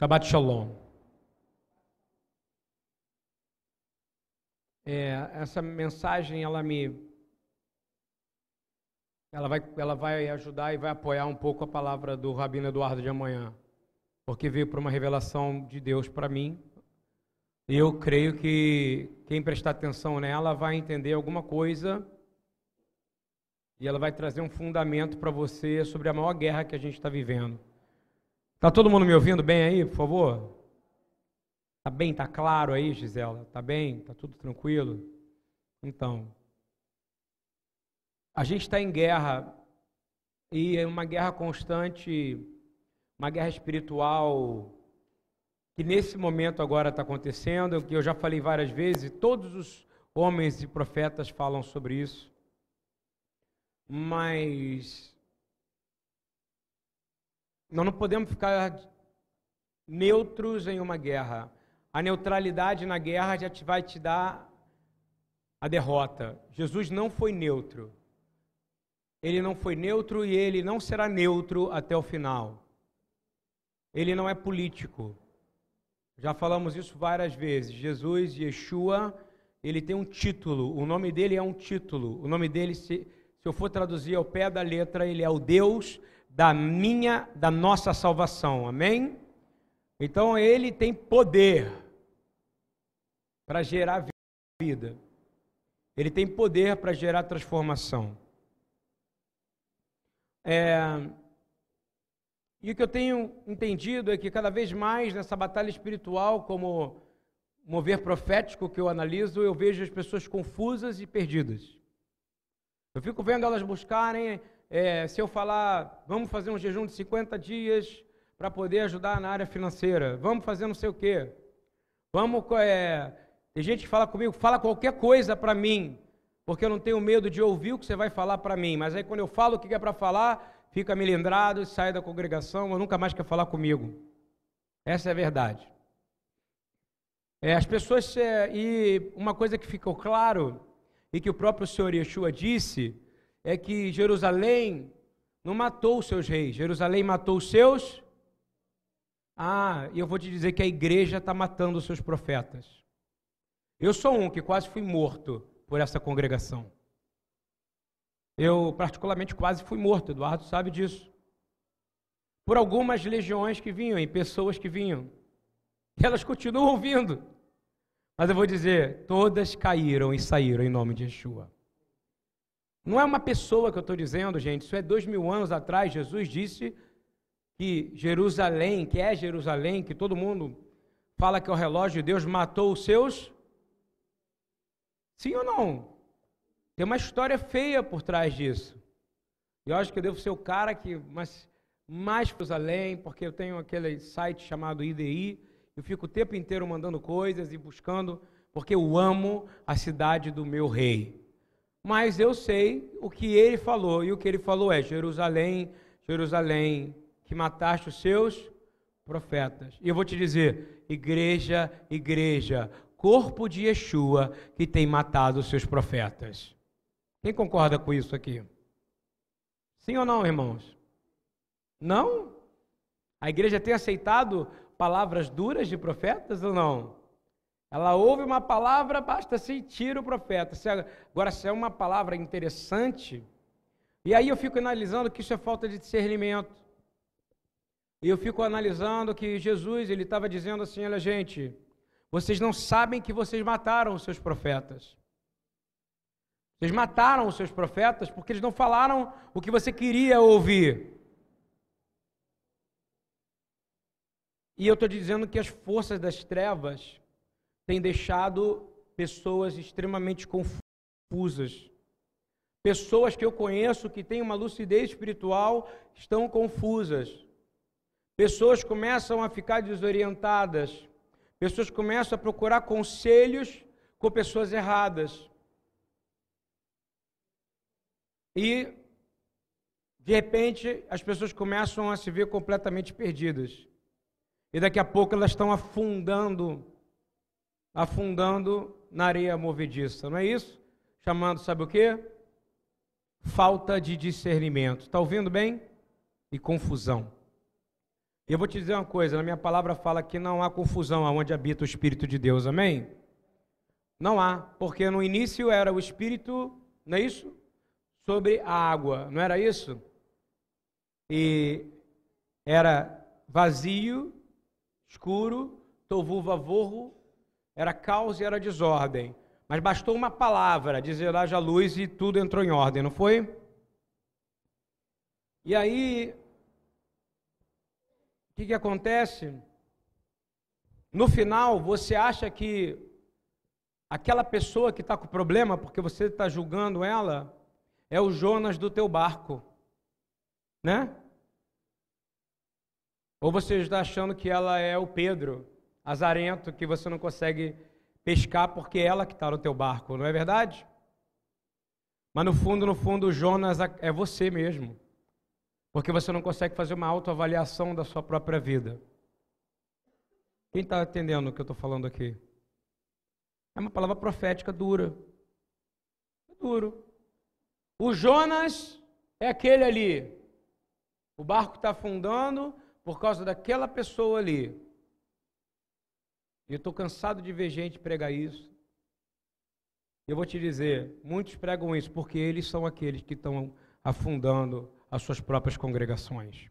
Shabbat Shalom. É, essa mensagem ela me ela vai, ela vai ajudar e vai apoiar um pouco a palavra do Rabino Eduardo de amanhã, porque veio por uma revelação de Deus para mim. E eu creio que quem prestar atenção nela vai entender alguma coisa e ela vai trazer um fundamento para você sobre a maior guerra que a gente está vivendo. Tá todo mundo me ouvindo bem aí, por favor? Tá bem? Tá claro aí, Gisela? Tá bem? Tá tudo tranquilo? Então, a gente está em guerra e é uma guerra constante, uma guerra espiritual que nesse momento agora está acontecendo, que eu já falei várias vezes, todos os homens e profetas falam sobre isso. Mas nós não podemos ficar neutros em uma guerra. A neutralidade na guerra já te vai te dar a derrota. Jesus não foi neutro. Ele não foi neutro e ele não será neutro até o final. Ele não é político. Já falamos isso várias vezes. Jesus, Yeshua, ele tem um título. O nome dele é um título. O nome dele, se, se eu for traduzir ao pé da letra, ele é o Deus da minha, da nossa salvação. Amém? Então ele tem poder para gerar vida. Ele tem poder para gerar transformação. É, e o que eu tenho entendido é que cada vez mais nessa batalha espiritual, como mover profético que eu analiso, eu vejo as pessoas confusas e perdidas. Eu fico vendo elas buscarem, é, se eu falar, vamos fazer um jejum de 50 dias para poder ajudar na área financeira, vamos fazer não sei o quê, vamos. É, tem gente que fala comigo, fala qualquer coisa para mim, porque eu não tenho medo de ouvir o que você vai falar para mim. Mas aí quando eu falo o que é para falar, fica melindrado, sai da congregação, ou nunca mais quer falar comigo. Essa é a verdade. É, as pessoas, é, e uma coisa que ficou claro, e que o próprio Senhor Yeshua disse, é que Jerusalém não matou os seus reis, Jerusalém matou os seus. Ah, e eu vou te dizer que a igreja está matando os seus profetas. Eu sou um que quase fui morto por essa congregação. Eu, particularmente, quase fui morto, Eduardo sabe disso. Por algumas legiões que vinham, e pessoas que vinham. E elas continuam vindo. Mas eu vou dizer, todas caíram e saíram em nome de Yeshua. Não é uma pessoa que eu estou dizendo, gente, isso é dois mil anos atrás, Jesus disse que Jerusalém, que é Jerusalém, que todo mundo fala que é o relógio de Deus, matou os seus Sim ou não? Tem uma história feia por trás disso. Eu acho que eu devo ser o cara que mais, mais além, porque eu tenho aquele site chamado IDI, eu fico o tempo inteiro mandando coisas e buscando, porque eu amo a cidade do meu rei. Mas eu sei o que ele falou, e o que ele falou é: Jerusalém, Jerusalém, que mataste os seus profetas. E eu vou te dizer: igreja, igreja, corpo de Yeshua que tem matado os seus profetas. Quem concorda com isso aqui? Sim ou não, irmãos? Não? A igreja tem aceitado palavras duras de profetas ou não? Ela ouve uma palavra, basta sentir o profeta. Agora, se é uma palavra interessante, e aí eu fico analisando que isso é falta de discernimento. E eu fico analisando que Jesus, ele estava dizendo assim, olha gente, vocês não sabem que vocês mataram os seus profetas. Vocês mataram os seus profetas porque eles não falaram o que você queria ouvir. E eu estou dizendo que as forças das trevas têm deixado pessoas extremamente confusas. Pessoas que eu conheço que têm uma lucidez espiritual estão confusas. Pessoas começam a ficar desorientadas Pessoas começam a procurar conselhos com pessoas erradas. E, de repente, as pessoas começam a se ver completamente perdidas. E daqui a pouco elas estão afundando, afundando na areia movediça, não é isso? Chamando, sabe o quê? Falta de discernimento. Está ouvindo bem? E confusão. E eu vou te dizer uma coisa: na minha palavra fala que não há confusão aonde habita o Espírito de Deus, amém? Não há, porque no início era o Espírito, não é isso? Sobre a água, não era isso? E era vazio, escuro, tovu vavorro, era caos e era desordem. Mas bastou uma palavra, dizer haja luz e tudo entrou em ordem, não foi? E aí, o que, que acontece? No final, você acha que aquela pessoa que está com problema, porque você está julgando ela, é o Jonas do teu barco, né? Ou você está achando que ela é o Pedro, azarento, que você não consegue pescar porque é ela que está no teu barco, não é verdade? Mas no fundo, no fundo, Jonas é você mesmo. Porque você não consegue fazer uma autoavaliação da sua própria vida. Quem está entendendo o que eu estou falando aqui? É uma palavra profética dura. É duro. O Jonas é aquele ali. O barco está afundando por causa daquela pessoa ali. E eu estou cansado de ver gente pregar isso. Eu vou te dizer, muitos pregam isso porque eles são aqueles que estão afundando as suas próprias congregações.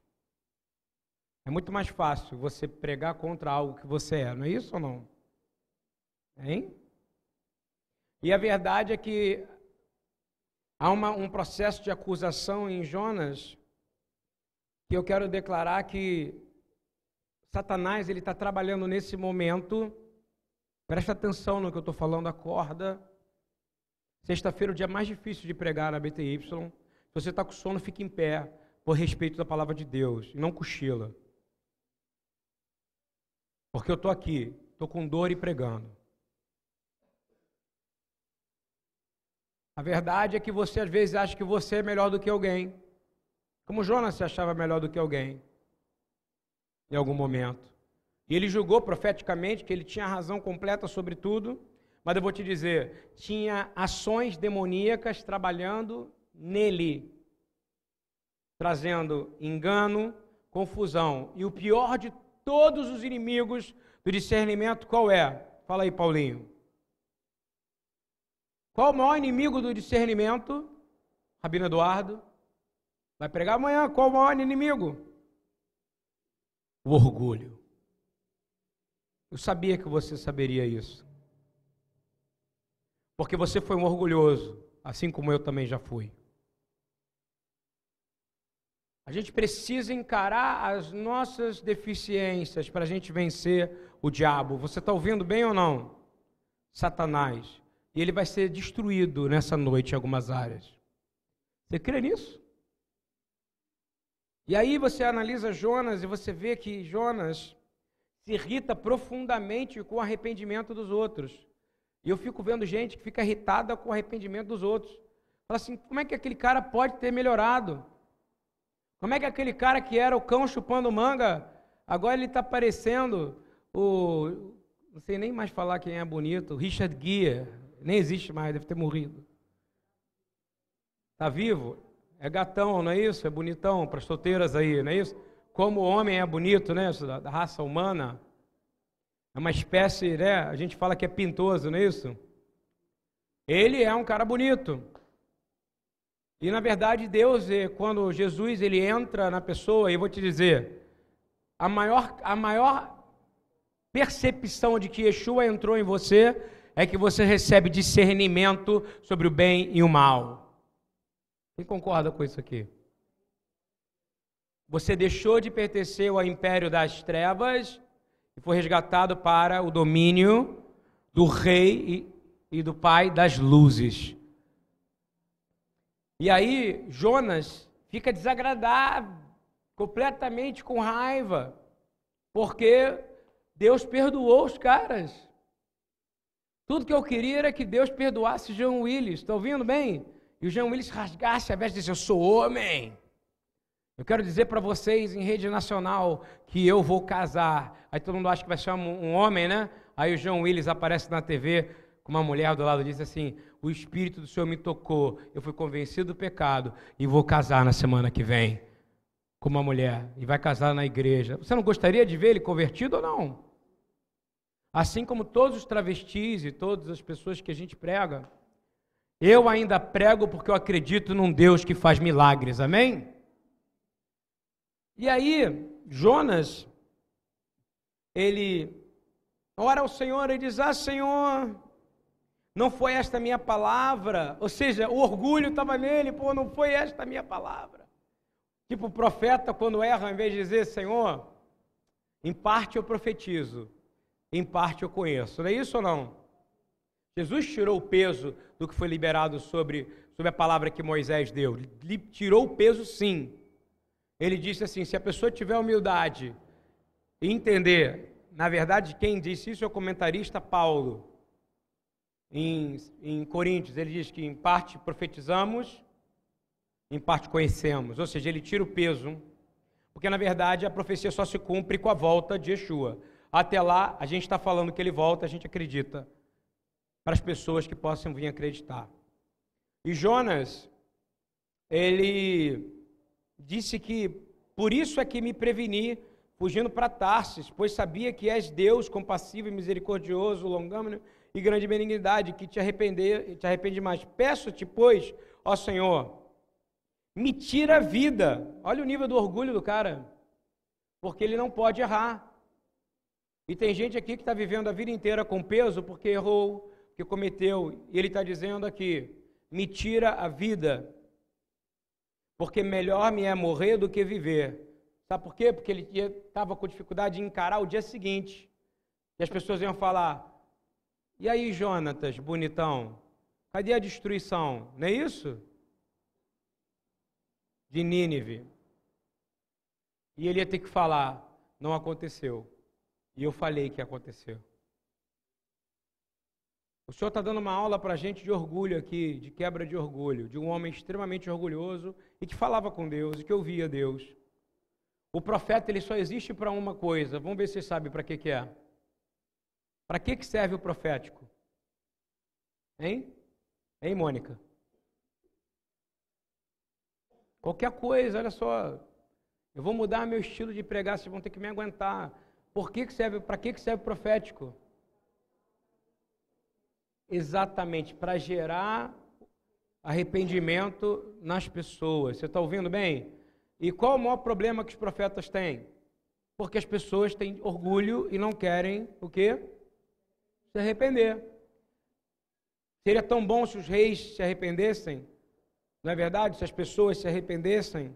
É muito mais fácil você pregar contra algo que você é, não é isso ou não? Hein? E a verdade é que há uma, um processo de acusação em Jonas que eu quero declarar que Satanás ele está trabalhando nesse momento. Presta atenção no que eu estou falando, acorda. Sexta-feira é o dia mais difícil de pregar na BTY. Se você está com sono, fique em pé, por respeito da palavra de Deus, e não cochila. Porque eu estou aqui, estou com dor e pregando. A verdade é que você às vezes acha que você é melhor do que alguém. Como Jonas se achava melhor do que alguém. Em algum momento. E ele julgou profeticamente que ele tinha razão completa sobre tudo. Mas eu vou te dizer, tinha ações demoníacas trabalhando nele, trazendo engano, confusão. E o pior de todos os inimigos do discernimento, qual é? Fala aí, Paulinho. Qual o maior inimigo do discernimento? Rabino Eduardo. Vai pregar amanhã. Qual o maior inimigo? O orgulho. Eu sabia que você saberia isso. Porque você foi um orgulhoso, assim como eu também já fui. A gente precisa encarar as nossas deficiências para a gente vencer o diabo. Você está ouvindo bem ou não? Satanás. E ele vai ser destruído nessa noite em algumas áreas. Você crê nisso? E aí você analisa Jonas e você vê que Jonas se irrita profundamente com o arrependimento dos outros. E eu fico vendo gente que fica irritada com o arrependimento dos outros. Fala assim: como é que aquele cara pode ter melhorado? Como é que aquele cara que era o cão chupando manga, agora ele está parecendo o. Não sei nem mais falar quem é bonito, Richard Gere. Nem existe mais, deve ter morrido. Está vivo? É gatão, não é isso? É bonitão para as solteiras aí, não é isso? Como o homem é bonito, né? Da, raça humana. É uma espécie, né? A gente fala que é pintoso, não é isso? Ele é um cara bonito. E na verdade Deus, eh, quando Jesus ele entra na pessoa, eu vou te dizer, a maior, a maior percepção de que Yeshua entrou em você é que você recebe discernimento sobre o bem e o mal. Quem concorda com isso aqui? Você deixou de pertencer ao império das trevas e foi resgatado para o domínio do rei e, e do pai das luzes. E aí Jonas fica desagradado, completamente com raiva, porque Deus perdoou os caras. Tudo que eu queria era que Deus perdoasse João Willis. Está ouvindo bem? E o João Willis rasgasse a veste e disse: Eu sou homem. Eu quero dizer para vocês em rede nacional que eu vou casar. Aí todo mundo acha que vai ser um homem, né? Aí o João Willis aparece na TV com uma mulher do lado e diz assim: o Espírito do Senhor me tocou, eu fui convencido do pecado e vou casar na semana que vem. com uma mulher e vai casar na igreja, você não gostaria de ver ele convertido ou não? Assim como todos os travestis e todas as pessoas que a gente prega, eu ainda prego porque eu acredito num Deus que faz milagres, amém? E aí, Jonas, ele ora ao Senhor e diz: Ah, Senhor, não foi esta minha palavra? Ou seja, o orgulho estava nele, pô, não foi esta minha palavra. Tipo o profeta, quando erra, ao invés de dizer, Senhor, em parte eu profetizo, em parte eu conheço. Não é isso ou não? Jesus tirou o peso do que foi liberado sobre, sobre a palavra que Moisés deu. Ele tirou o peso, sim. Ele disse assim: se a pessoa tiver humildade e entender, na verdade, quem disse isso é o comentarista Paulo. Em, em Coríntios, ele diz que em parte profetizamos, em parte conhecemos. Ou seja, ele tira o peso, porque na verdade a profecia só se cumpre com a volta de Yeshua. Até lá, a gente está falando que ele volta, a gente acredita, para as pessoas que possam vir acreditar. E Jonas, ele disse que por isso é que me preveni, fugindo para Tarsis, pois sabia que és Deus compassivo e misericordioso, longâmino e grande benignidade, que te arrepender, te arrepende mais. Peço-te, pois, ó Senhor, me tira a vida. Olha o nível do orgulho do cara, porque ele não pode errar. E tem gente aqui que está vivendo a vida inteira com peso porque errou, que cometeu, e ele está dizendo aqui: me tira a vida, porque melhor me é morrer do que viver. Sabe por quê? Porque ele estava com dificuldade de encarar o dia seguinte. E as pessoas iam falar: e aí, Jonatas, bonitão, cadê a destruição? Não é isso? De Nínive. E ele ia ter que falar: não aconteceu. E eu falei que aconteceu. O Senhor está dando uma aula para a gente de orgulho aqui, de quebra de orgulho, de um homem extremamente orgulhoso e que falava com Deus e que ouvia Deus. O profeta ele só existe para uma coisa. Vamos ver se você sabe para que, que é. Para que, que serve o profético? Hein? Hein, Mônica? Qualquer coisa, olha só. Eu vou mudar meu estilo de pregar, vocês vão ter que me aguentar. Por que, que serve, para que, que serve o profético? Exatamente, para gerar arrependimento nas pessoas. Você está ouvindo bem? E qual o maior problema que os profetas têm? Porque as pessoas têm orgulho e não querem o quê? Se arrepender. Seria tão bom se os reis se arrependessem? Não é verdade? Se as pessoas se arrependessem?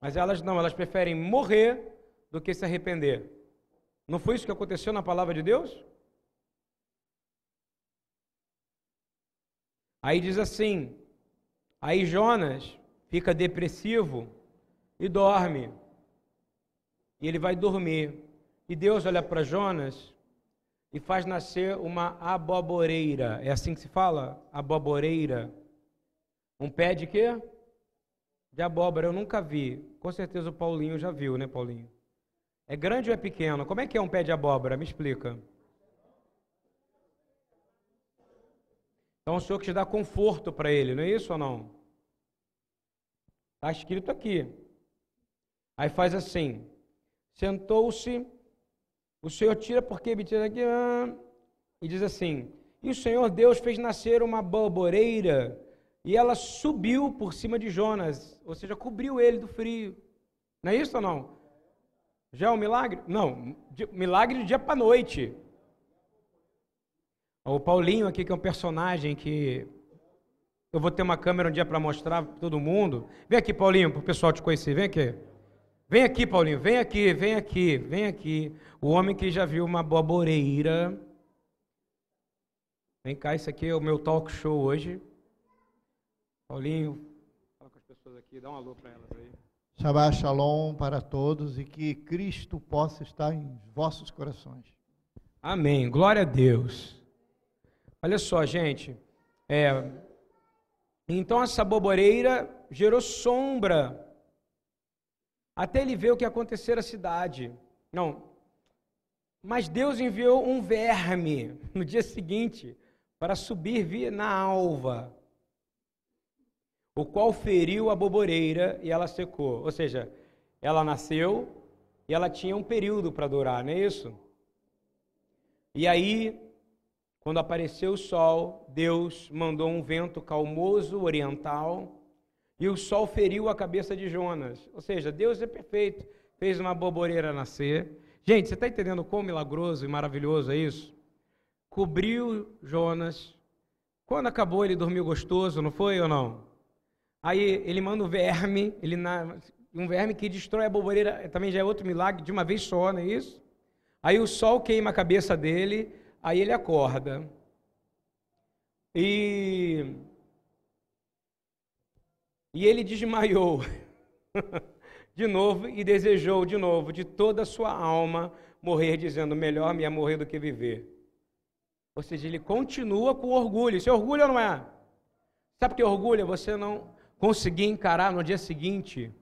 Mas elas não, elas preferem morrer do que se arrepender. Não foi isso que aconteceu na palavra de Deus? Aí diz assim: aí Jonas fica depressivo e dorme. E ele vai dormir. E Deus olha para Jonas e faz nascer uma aboboreira. É assim que se fala? Aboboreira. Um pé de quê? De abóbora. Eu nunca vi. Com certeza o Paulinho já viu, né, Paulinho? É grande ou é pequeno? Como é que é um pé de abóbora? Me explica. Então o Senhor que te dá conforto para ele, não é isso ou não? Está escrito aqui. Aí faz assim: sentou-se, o Senhor tira porque me tira aqui, e diz assim: e o Senhor Deus fez nascer uma balboreira e ela subiu por cima de Jonas, ou seja, cobriu ele do frio. Não é isso ou não? Já é um milagre? Não, milagre de dia para noite. O Paulinho aqui, que é um personagem que eu vou ter uma câmera um dia para mostrar para todo mundo. Vem aqui, Paulinho, para o pessoal te conhecer. Vem aqui. Vem aqui, Paulinho. Vem aqui, vem aqui, vem aqui. O homem que já viu uma boboreira. Vem cá, isso aqui é o meu talk show hoje. Paulinho, fala com as pessoas aqui, dá um alô para elas aí. Shabbat Shalom para todos e que Cristo possa estar em vossos corações. Amém. Glória a Deus. Olha só, gente. É, então essa boboreira gerou sombra até ele ver o que acontecer à cidade. Não. Mas Deus enviou um verme no dia seguinte para subir na alva o qual feriu a boboreira e ela secou. Ou seja, ela nasceu e ela tinha um período para durar, não é isso? E aí, quando apareceu o sol, Deus mandou um vento calmoso oriental e o sol feriu a cabeça de Jonas. Ou seja, Deus é perfeito, fez uma boboreira nascer. Gente, você está entendendo quão milagroso e maravilhoso é isso? Cobriu Jonas. Quando acabou, ele dormiu gostoso, não foi ou não? Aí ele manda o verme, ele um verme que destrói a boboreira, também já é outro milagre, de uma vez só, não é isso? Aí o sol queima a cabeça dele, aí ele acorda. E e ele desmaiou de novo e desejou de novo, de toda a sua alma, morrer, dizendo: Melhor me é morrer do que viver. Ou seja, ele continua com orgulho. Isso é orgulho ou não é? Sabe o que é orgulho? Você não conseguir encarar no dia seguinte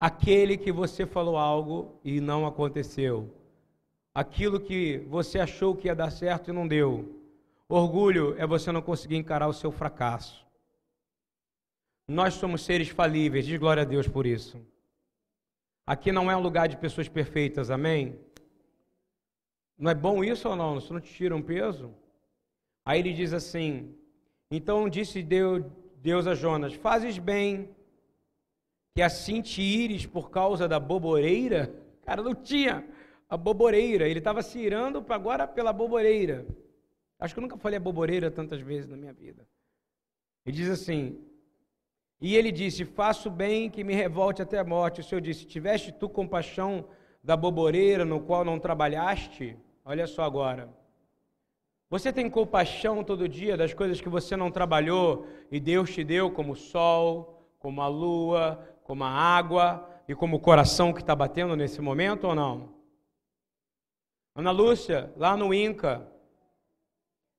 aquele que você falou algo e não aconteceu. Aquilo que você achou que ia dar certo e não deu. Orgulho é você não conseguir encarar o seu fracasso. Nós somos seres falíveis, diz glória a Deus por isso. Aqui não é um lugar de pessoas perfeitas, amém? Não é bom isso ou não? Isso não te tira um peso? Aí ele diz assim: Então disse Deus, a Jonas: Fazes bem, que assim te ires por causa da boboreira? Cara, não tinha a boboreira, ele estava se irando agora pela boboreira. Acho que eu nunca falei a boboreira tantas vezes na minha vida. Ele diz assim: e ele disse: Faço bem que me revolte até a morte. O Senhor disse: Tiveste tu compaixão da boboreira no qual não trabalhaste? Olha só agora. Você tem compaixão todo dia das coisas que você não trabalhou e Deus te deu, como o sol, como a lua, como a água e como o coração que está batendo nesse momento ou não? Ana Lúcia, lá no Inca,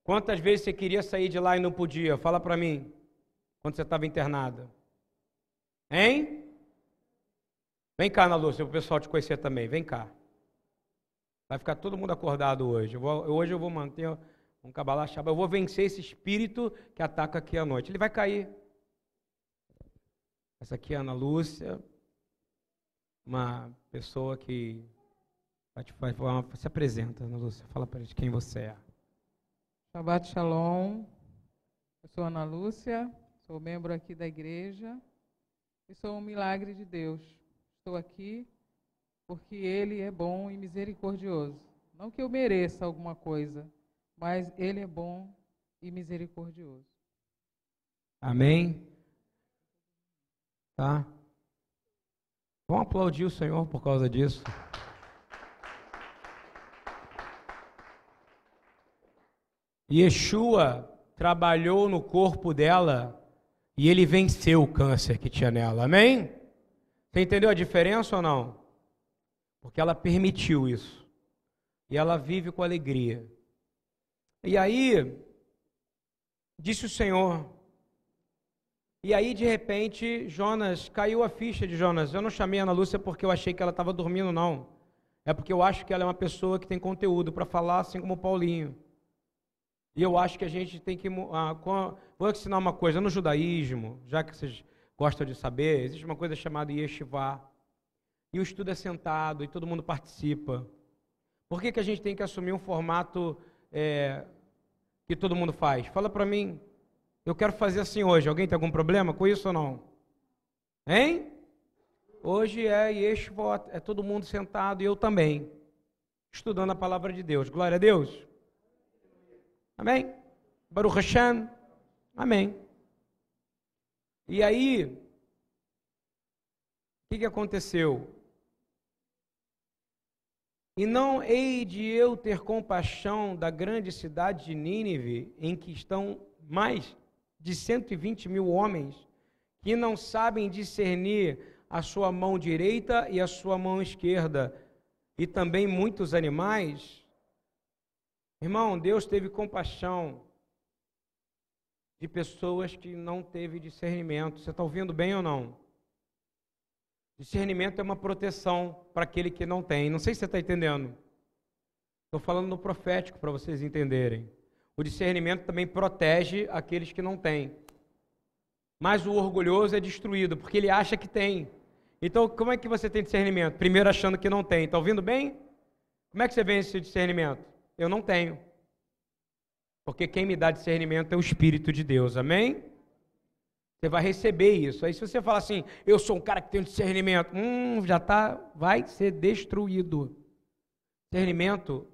quantas vezes você queria sair de lá e não podia? Fala para mim quando você estava internada? Hein? Vem cá, Ana Lúcia, o pessoal te conhecer também. Vem cá. Vai ficar todo mundo acordado hoje. Eu vou, hoje eu vou manter um cabalachaba. Eu vou vencer esse espírito que ataca aqui à noite. Ele vai cair. Essa aqui é a Ana Lúcia, uma pessoa que vai te, vai, se apresenta, Ana Lúcia. Fala para gente quem você é. Shabbat Shalom. Eu sou Ana Lúcia, Sou membro aqui da igreja e sou um milagre de Deus. Estou aqui porque Ele é bom e misericordioso. Não que eu mereça alguma coisa, mas Ele é bom e misericordioso. Amém? Tá? Vamos aplaudir o Senhor por causa disso. Yeshua trabalhou no corpo dela e ele venceu o câncer que tinha nela. Amém? Você entendeu a diferença ou não? Porque ela permitiu isso. E ela vive com alegria. E aí, disse o Senhor. E aí, de repente, Jonas, caiu a ficha de Jonas. Eu não chamei a Ana Lúcia porque eu achei que ela estava dormindo, não. É porque eu acho que ela é uma pessoa que tem conteúdo para falar, assim como o Paulinho. E eu acho que a gente tem que. Ah, vou ensinar uma coisa: no judaísmo, já que vocês gostam de saber, existe uma coisa chamada yeshivá. E o estudo é sentado e todo mundo participa. Por que, que a gente tem que assumir um formato é, que todo mundo faz? Fala para mim. Eu quero fazer assim hoje. Alguém tem algum problema com isso ou não? Hein? Hoje é Yeshivot, é todo mundo sentado e eu também, estudando a palavra de Deus. Glória a Deus. Amém? Baruch Hashem. Amém. E aí, o que, que aconteceu? E não hei de eu ter compaixão da grande cidade de Nínive, em que estão mais de 120 mil homens, que não sabem discernir a sua mão direita e a sua mão esquerda, e também muitos animais? Irmão, Deus teve compaixão de pessoas que não teve discernimento. Você está ouvindo bem ou não? Discernimento é uma proteção para aquele que não tem. Não sei se você está entendendo. Estou falando no profético para vocês entenderem. O discernimento também protege aqueles que não têm. Mas o orgulhoso é destruído, porque ele acha que tem. Então, como é que você tem discernimento? Primeiro achando que não tem. Está ouvindo bem? Como é que você vence esse discernimento? Eu não tenho. Porque quem me dá discernimento é o Espírito de Deus. Amém? Você vai receber isso. Aí se você falar assim, eu sou um cara que tem discernimento, hum, já tá, vai ser destruído. Discernimento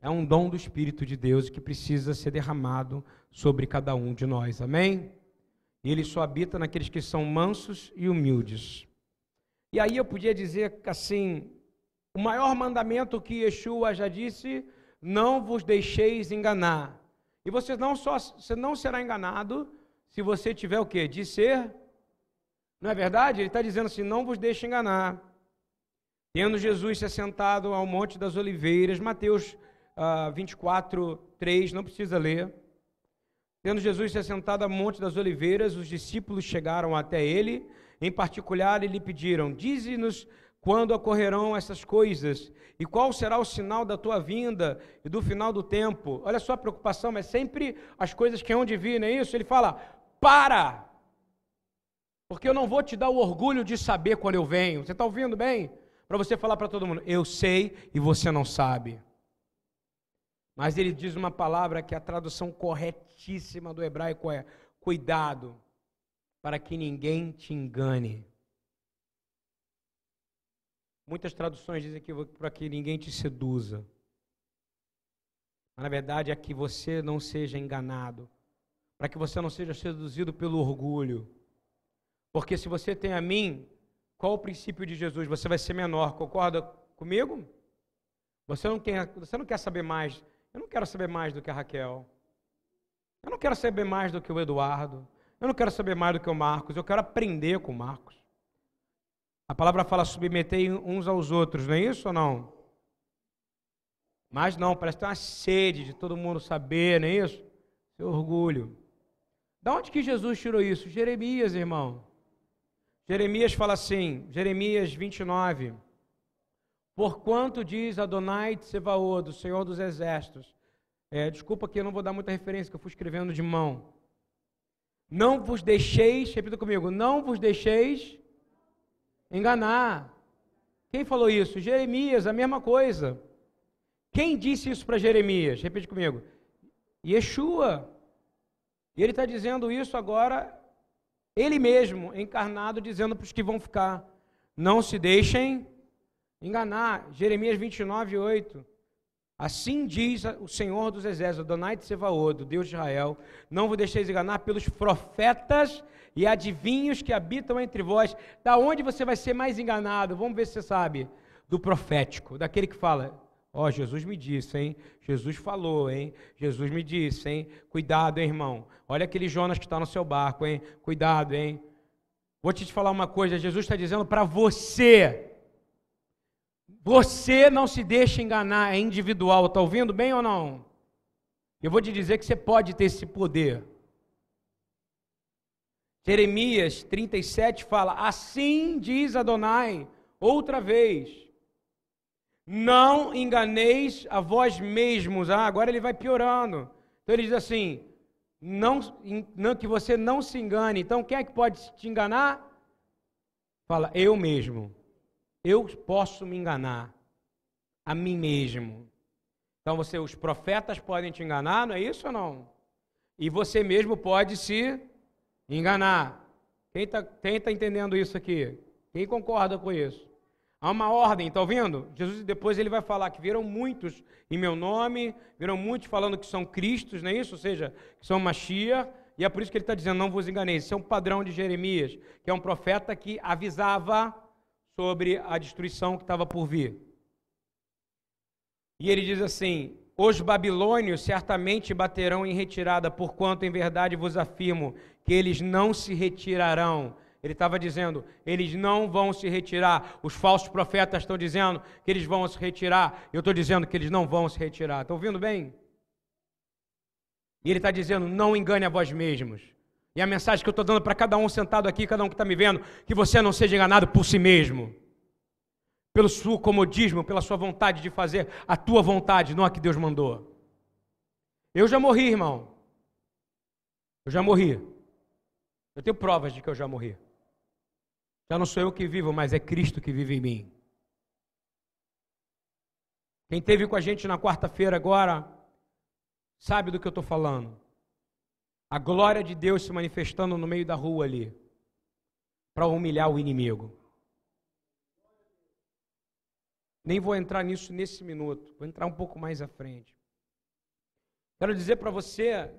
é um dom do Espírito de Deus que precisa ser derramado sobre cada um de nós. Amém? E ele só habita naqueles que são mansos e humildes. E aí eu podia dizer assim, o maior mandamento que Yeshua já disse, não vos deixeis enganar. E você não só você não será enganado se você tiver o quê? De ser. Não é verdade? Ele está dizendo assim: não vos deixe enganar. Tendo Jesus se assentado ao Monte das Oliveiras, Mateus uh, 24, 3, não precisa ler. Tendo Jesus se assentado ao Monte das Oliveiras, os discípulos chegaram até ele, em particular, lhe pediram: Dize-nos quando ocorrerão essas coisas e qual será o sinal da tua vinda e do final do tempo. Olha só a preocupação, mas sempre as coisas que hão de vir, não é isso? Ele fala: para! Porque eu não vou te dar o orgulho de saber quando eu venho. Você está ouvindo bem? Para você falar para todo mundo: eu sei e você não sabe. Mas ele diz uma palavra que a tradução corretíssima do hebraico é: cuidado, para que ninguém te engane. Muitas traduções dizem que para que ninguém te seduza. Mas na verdade é que você não seja enganado, para que você não seja seduzido pelo orgulho. Porque se você tem a mim, qual o princípio de Jesus? Você vai ser menor, concorda comigo? Você não, quer, você não quer saber mais eu não quero saber mais do que a Raquel. Eu não quero saber mais do que o Eduardo. Eu não quero saber mais do que o Marcos. Eu quero aprender com o Marcos. A palavra fala submeter uns aos outros, não é isso ou não? Mas não, parece ter uma sede de todo mundo saber, não é isso? Seu orgulho. Da onde que Jesus tirou isso? Jeremias, irmão. Jeremias fala assim, Jeremias 29. Porquanto diz Adonai Tsevaô, do Senhor dos Exércitos. É, desculpa que eu não vou dar muita referência, que eu fui escrevendo de mão. Não vos deixeis, repita comigo, não vos deixeis enganar. Quem falou isso? Jeremias, a mesma coisa. Quem disse isso para Jeremias? Repite comigo. Yeshua. E ele está dizendo isso agora, ele mesmo, encarnado, dizendo para os que vão ficar: não se deixem enganar. Jeremias 29, 8. Assim diz o Senhor dos Exércitos, Adonai de Sevaodo, Deus de Israel, não vos deixeis enganar pelos profetas e adivinhos que habitam entre vós. Da onde você vai ser mais enganado? Vamos ver se você sabe. Do profético, daquele que fala, ó, oh, Jesus me disse, hein? Jesus falou, hein? Jesus me disse, hein? Cuidado, hein, irmão? Olha aquele Jonas que está no seu barco, hein? Cuidado, hein? Vou te falar uma coisa, Jesus está dizendo para você, você não se deixa enganar, é individual. Está ouvindo bem ou não? Eu vou te dizer que você pode ter esse poder. Jeremias 37 fala: Assim diz Adonai, outra vez, não enganeis a vós mesmos. Ah, agora ele vai piorando. Então ele diz assim: não, não, que você não se engane. Então quem é que pode te enganar? Fala, eu mesmo eu posso me enganar a mim mesmo. Então você, os profetas podem te enganar, não é isso ou não? E você mesmo pode se enganar. Quem está tá entendendo isso aqui? Quem concorda com isso? Há uma ordem, está ouvindo? Jesus depois ele vai falar que viram muitos em meu nome, viram muitos falando que são Cristos, não é isso? Ou seja, que são Machia, e é por isso que ele está dizendo, não vos enganeis. Esse é um padrão de Jeremias, que é um profeta que avisava sobre a destruição que estava por vir. E ele diz assim: Os babilônios certamente baterão em retirada, porquanto em verdade vos afirmo que eles não se retirarão. Ele estava dizendo, eles não vão se retirar. Os falsos profetas estão dizendo que eles vão se retirar. Eu estou dizendo que eles não vão se retirar. Estão ouvindo bem? E ele está dizendo, não engane a vós mesmos. E a mensagem que eu estou dando para cada um sentado aqui, cada um que está me vendo, que você não seja enganado por si mesmo, pelo seu comodismo, pela sua vontade de fazer a tua vontade, não a que Deus mandou. Eu já morri, irmão. Eu já morri. Eu tenho provas de que eu já morri. Já não sou eu que vivo, mas é Cristo que vive em mim. Quem esteve com a gente na quarta-feira agora sabe do que eu estou falando. A glória de Deus se manifestando no meio da rua ali, para humilhar o inimigo. Nem vou entrar nisso nesse minuto, vou entrar um pouco mais à frente. Quero dizer para você,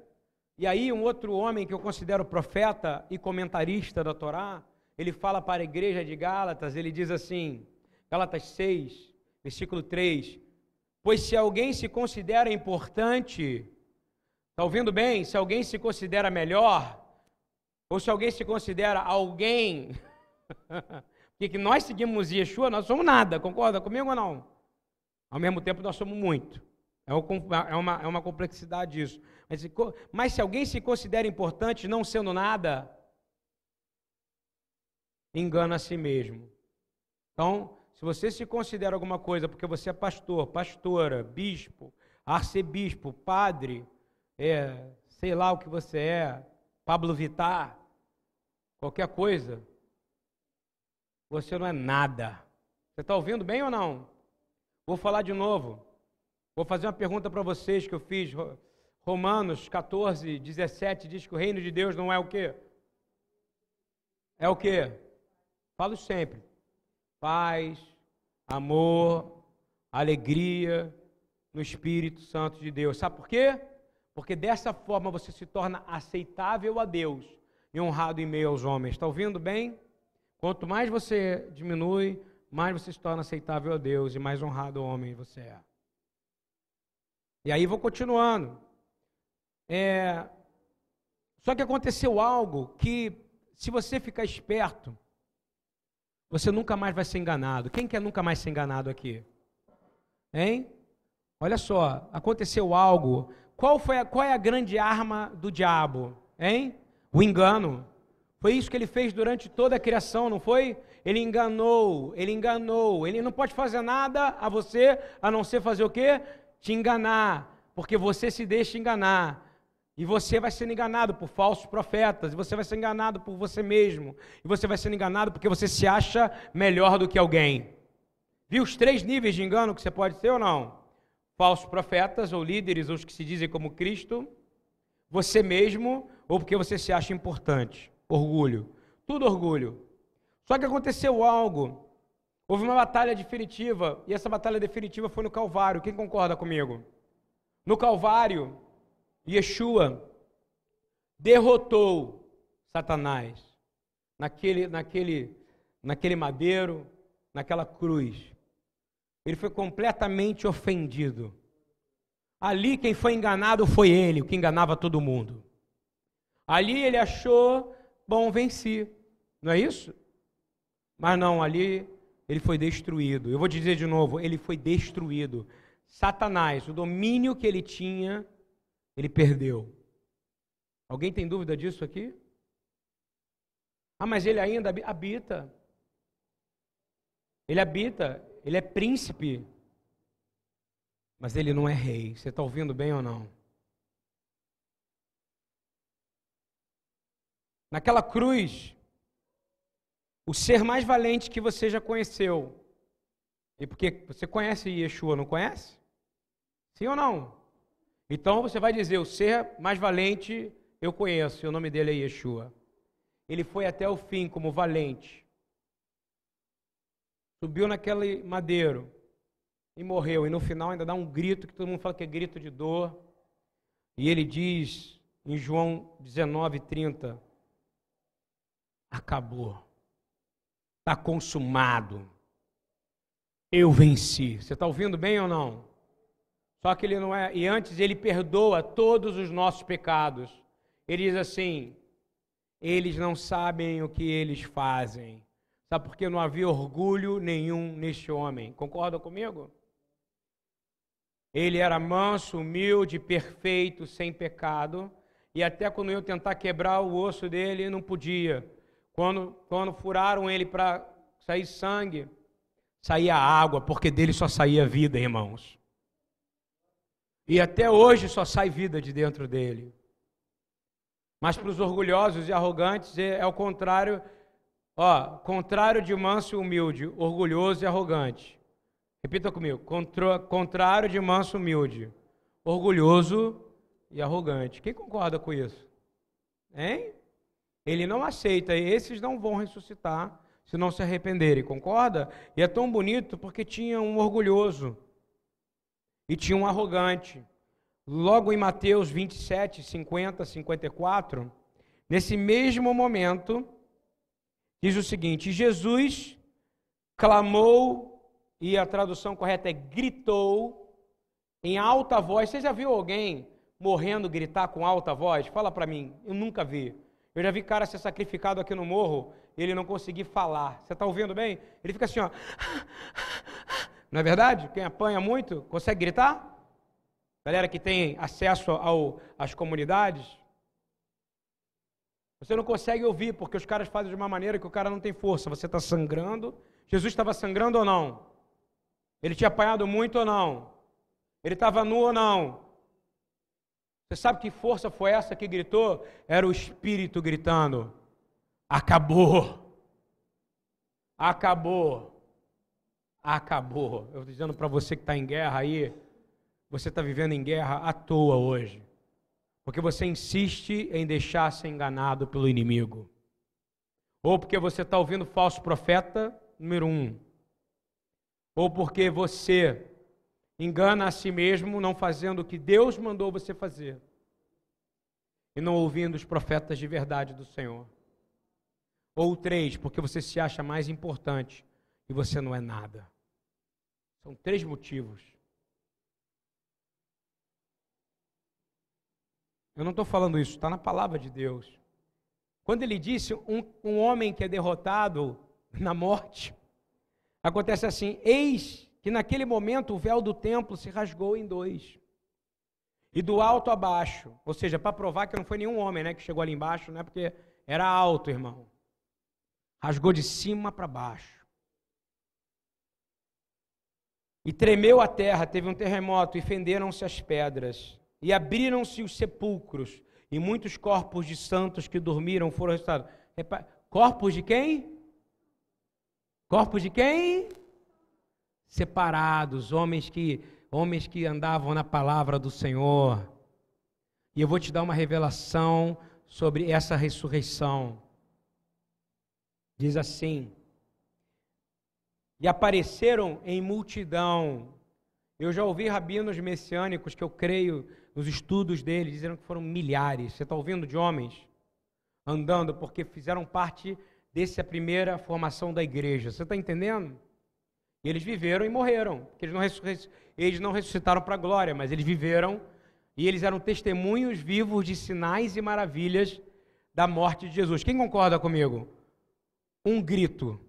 e aí um outro homem que eu considero profeta e comentarista da Torá, ele fala para a igreja de Gálatas, ele diz assim, Gálatas 6, versículo 3: Pois se alguém se considera importante, está ouvindo bem? Se alguém se considera melhor, ou se alguém se considera alguém, porque que nós seguimos Yeshua, nós somos nada, concorda comigo ou não? Ao mesmo tempo, nós somos muito. É, é uma, é uma complexidade isso. Mas se, mas se alguém se considera importante, não sendo nada, engana a si mesmo. Então, se você se considera alguma coisa porque você é pastor, pastora, bispo, arcebispo, padre, é, sei lá o que você é, Pablo Vittar, qualquer coisa, você não é nada. Você está ouvindo bem ou não? Vou falar de novo. Vou fazer uma pergunta para vocês que eu fiz. Romanos 14, 17 diz que o reino de Deus não é o quê? É o quê? Falo sempre. Paz, amor, alegria no Espírito Santo de Deus. Sabe por quê? Porque dessa forma você se torna aceitável a Deus e honrado em meio aos homens. Está ouvindo bem? Quanto mais você diminui, mais você se torna aceitável a Deus e mais honrado ao homem você é. E aí vou continuando. É... Só que aconteceu algo que, se você ficar esperto, você nunca mais vai ser enganado. Quem quer nunca mais ser enganado aqui? Hein? Olha só, aconteceu algo. Qual, foi a, qual é a grande arma do diabo? Hein? O engano. Foi isso que ele fez durante toda a criação, não foi? Ele enganou, ele enganou. Ele não pode fazer nada a você a não ser fazer o quê? Te enganar, porque você se deixa enganar. E você vai sendo enganado por falsos profetas, e você vai ser enganado por você mesmo, e você vai sendo enganado porque você se acha melhor do que alguém. Viu os três níveis de engano que você pode ter ou não? Falsos profetas, ou líderes, ou os que se dizem como Cristo, você mesmo, ou porque você se acha importante. Orgulho. Tudo orgulho. Só que aconteceu algo. Houve uma batalha definitiva, e essa batalha definitiva foi no Calvário. Quem concorda comigo? No Calvário, Yeshua derrotou Satanás naquele, naquele, naquele madeiro, naquela cruz. Ele foi completamente ofendido. Ali quem foi enganado foi ele, o que enganava todo mundo. Ali ele achou, bom, venci. Não é isso? Mas não, ali ele foi destruído. Eu vou dizer de novo, ele foi destruído. Satanás, o domínio que ele tinha ele perdeu. Alguém tem dúvida disso aqui? Ah, mas ele ainda habita. Ele habita, ele é príncipe. Mas ele não é rei. Você está ouvindo bem ou não? Naquela cruz, o ser mais valente que você já conheceu. E porque você conhece Yeshua, não conhece? Sim ou não? Então você vai dizer: o ser mais valente eu conheço, e o nome dele é Yeshua. Ele foi até o fim como valente. Subiu naquele madeiro e morreu. E no final ainda dá um grito que todo mundo fala que é grito de dor. E ele diz em João 19, 30: Acabou. Está consumado. Eu venci. Você está ouvindo bem ou não? Só que ele não é. E antes ele perdoa todos os nossos pecados. Ele diz assim: eles não sabem o que eles fazem. Sabe por que não havia orgulho nenhum neste homem? Concorda comigo? Ele era manso, humilde, perfeito, sem pecado. E até quando eu tentar quebrar o osso dele, não podia. Quando, quando furaram ele para sair sangue, saía água, porque dele só saía vida, irmãos. E até hoje só sai vida de dentro dele. Mas para os orgulhosos e arrogantes é, é o contrário. Ó, contrário de manso e humilde, orgulhoso e arrogante. Repita comigo. Contrário de manso e humilde, orgulhoso e arrogante. Quem concorda com isso? Hein? Ele não aceita, e esses não vão ressuscitar se não se arrependerem, concorda? E é tão bonito porque tinha um orgulhoso e tinha um arrogante. Logo em Mateus 27, 50, 54, nesse mesmo momento, diz o seguinte: Jesus clamou, e a tradução correta é gritou, em alta voz. Você já viu alguém morrendo gritar com alta voz? Fala para mim, eu nunca vi. Eu já vi cara ser sacrificado aqui no morro e ele não conseguir falar. Você está ouvindo bem? Ele fica assim, ó. Não é verdade? Quem apanha muito consegue gritar? Galera que tem acesso ao, às comunidades. Você não consegue ouvir, porque os caras fazem de uma maneira que o cara não tem força. Você está sangrando. Jesus estava sangrando ou não? Ele tinha apanhado muito ou não? Ele estava nu ou não? Você sabe que força foi essa que gritou? Era o Espírito gritando: Acabou! Acabou! Acabou! Eu estou dizendo para você que está em guerra aí, você está vivendo em guerra à toa hoje. Porque você insiste em deixar ser enganado pelo inimigo. Ou porque você está ouvindo falso profeta, número um. Ou porque você engana a si mesmo, não fazendo o que Deus mandou você fazer, e não ouvindo os profetas de verdade do Senhor. Ou três, porque você se acha mais importante e você não é nada. São três motivos. Eu não estou falando isso, está na palavra de Deus. Quando ele disse um, um homem que é derrotado na morte, acontece assim: eis que naquele momento o véu do templo se rasgou em dois. E do alto a baixo, ou seja, para provar que não foi nenhum homem né, que chegou ali embaixo, né, porque era alto, irmão. Rasgou de cima para baixo. E tremeu a terra, teve um terremoto, e fenderam-se as pedras, e abriram-se os sepulcros, e muitos corpos de santos que dormiram foram restaurados. Corpos de quem? Corpos de quem? separados, homens que homens que andavam na palavra do Senhor. E eu vou te dar uma revelação sobre essa ressurreição. Diz assim: E apareceram em multidão. Eu já ouvi rabinos messiânicos que eu creio nos estudos deles, dizendo que foram milhares. Você está ouvindo de homens andando porque fizeram parte dessa primeira formação da igreja. Você está entendendo? E eles viveram e morreram. Eles não, eles não ressuscitaram para a glória, mas eles viveram e eles eram testemunhos vivos de sinais e maravilhas da morte de Jesus. Quem concorda comigo? Um grito.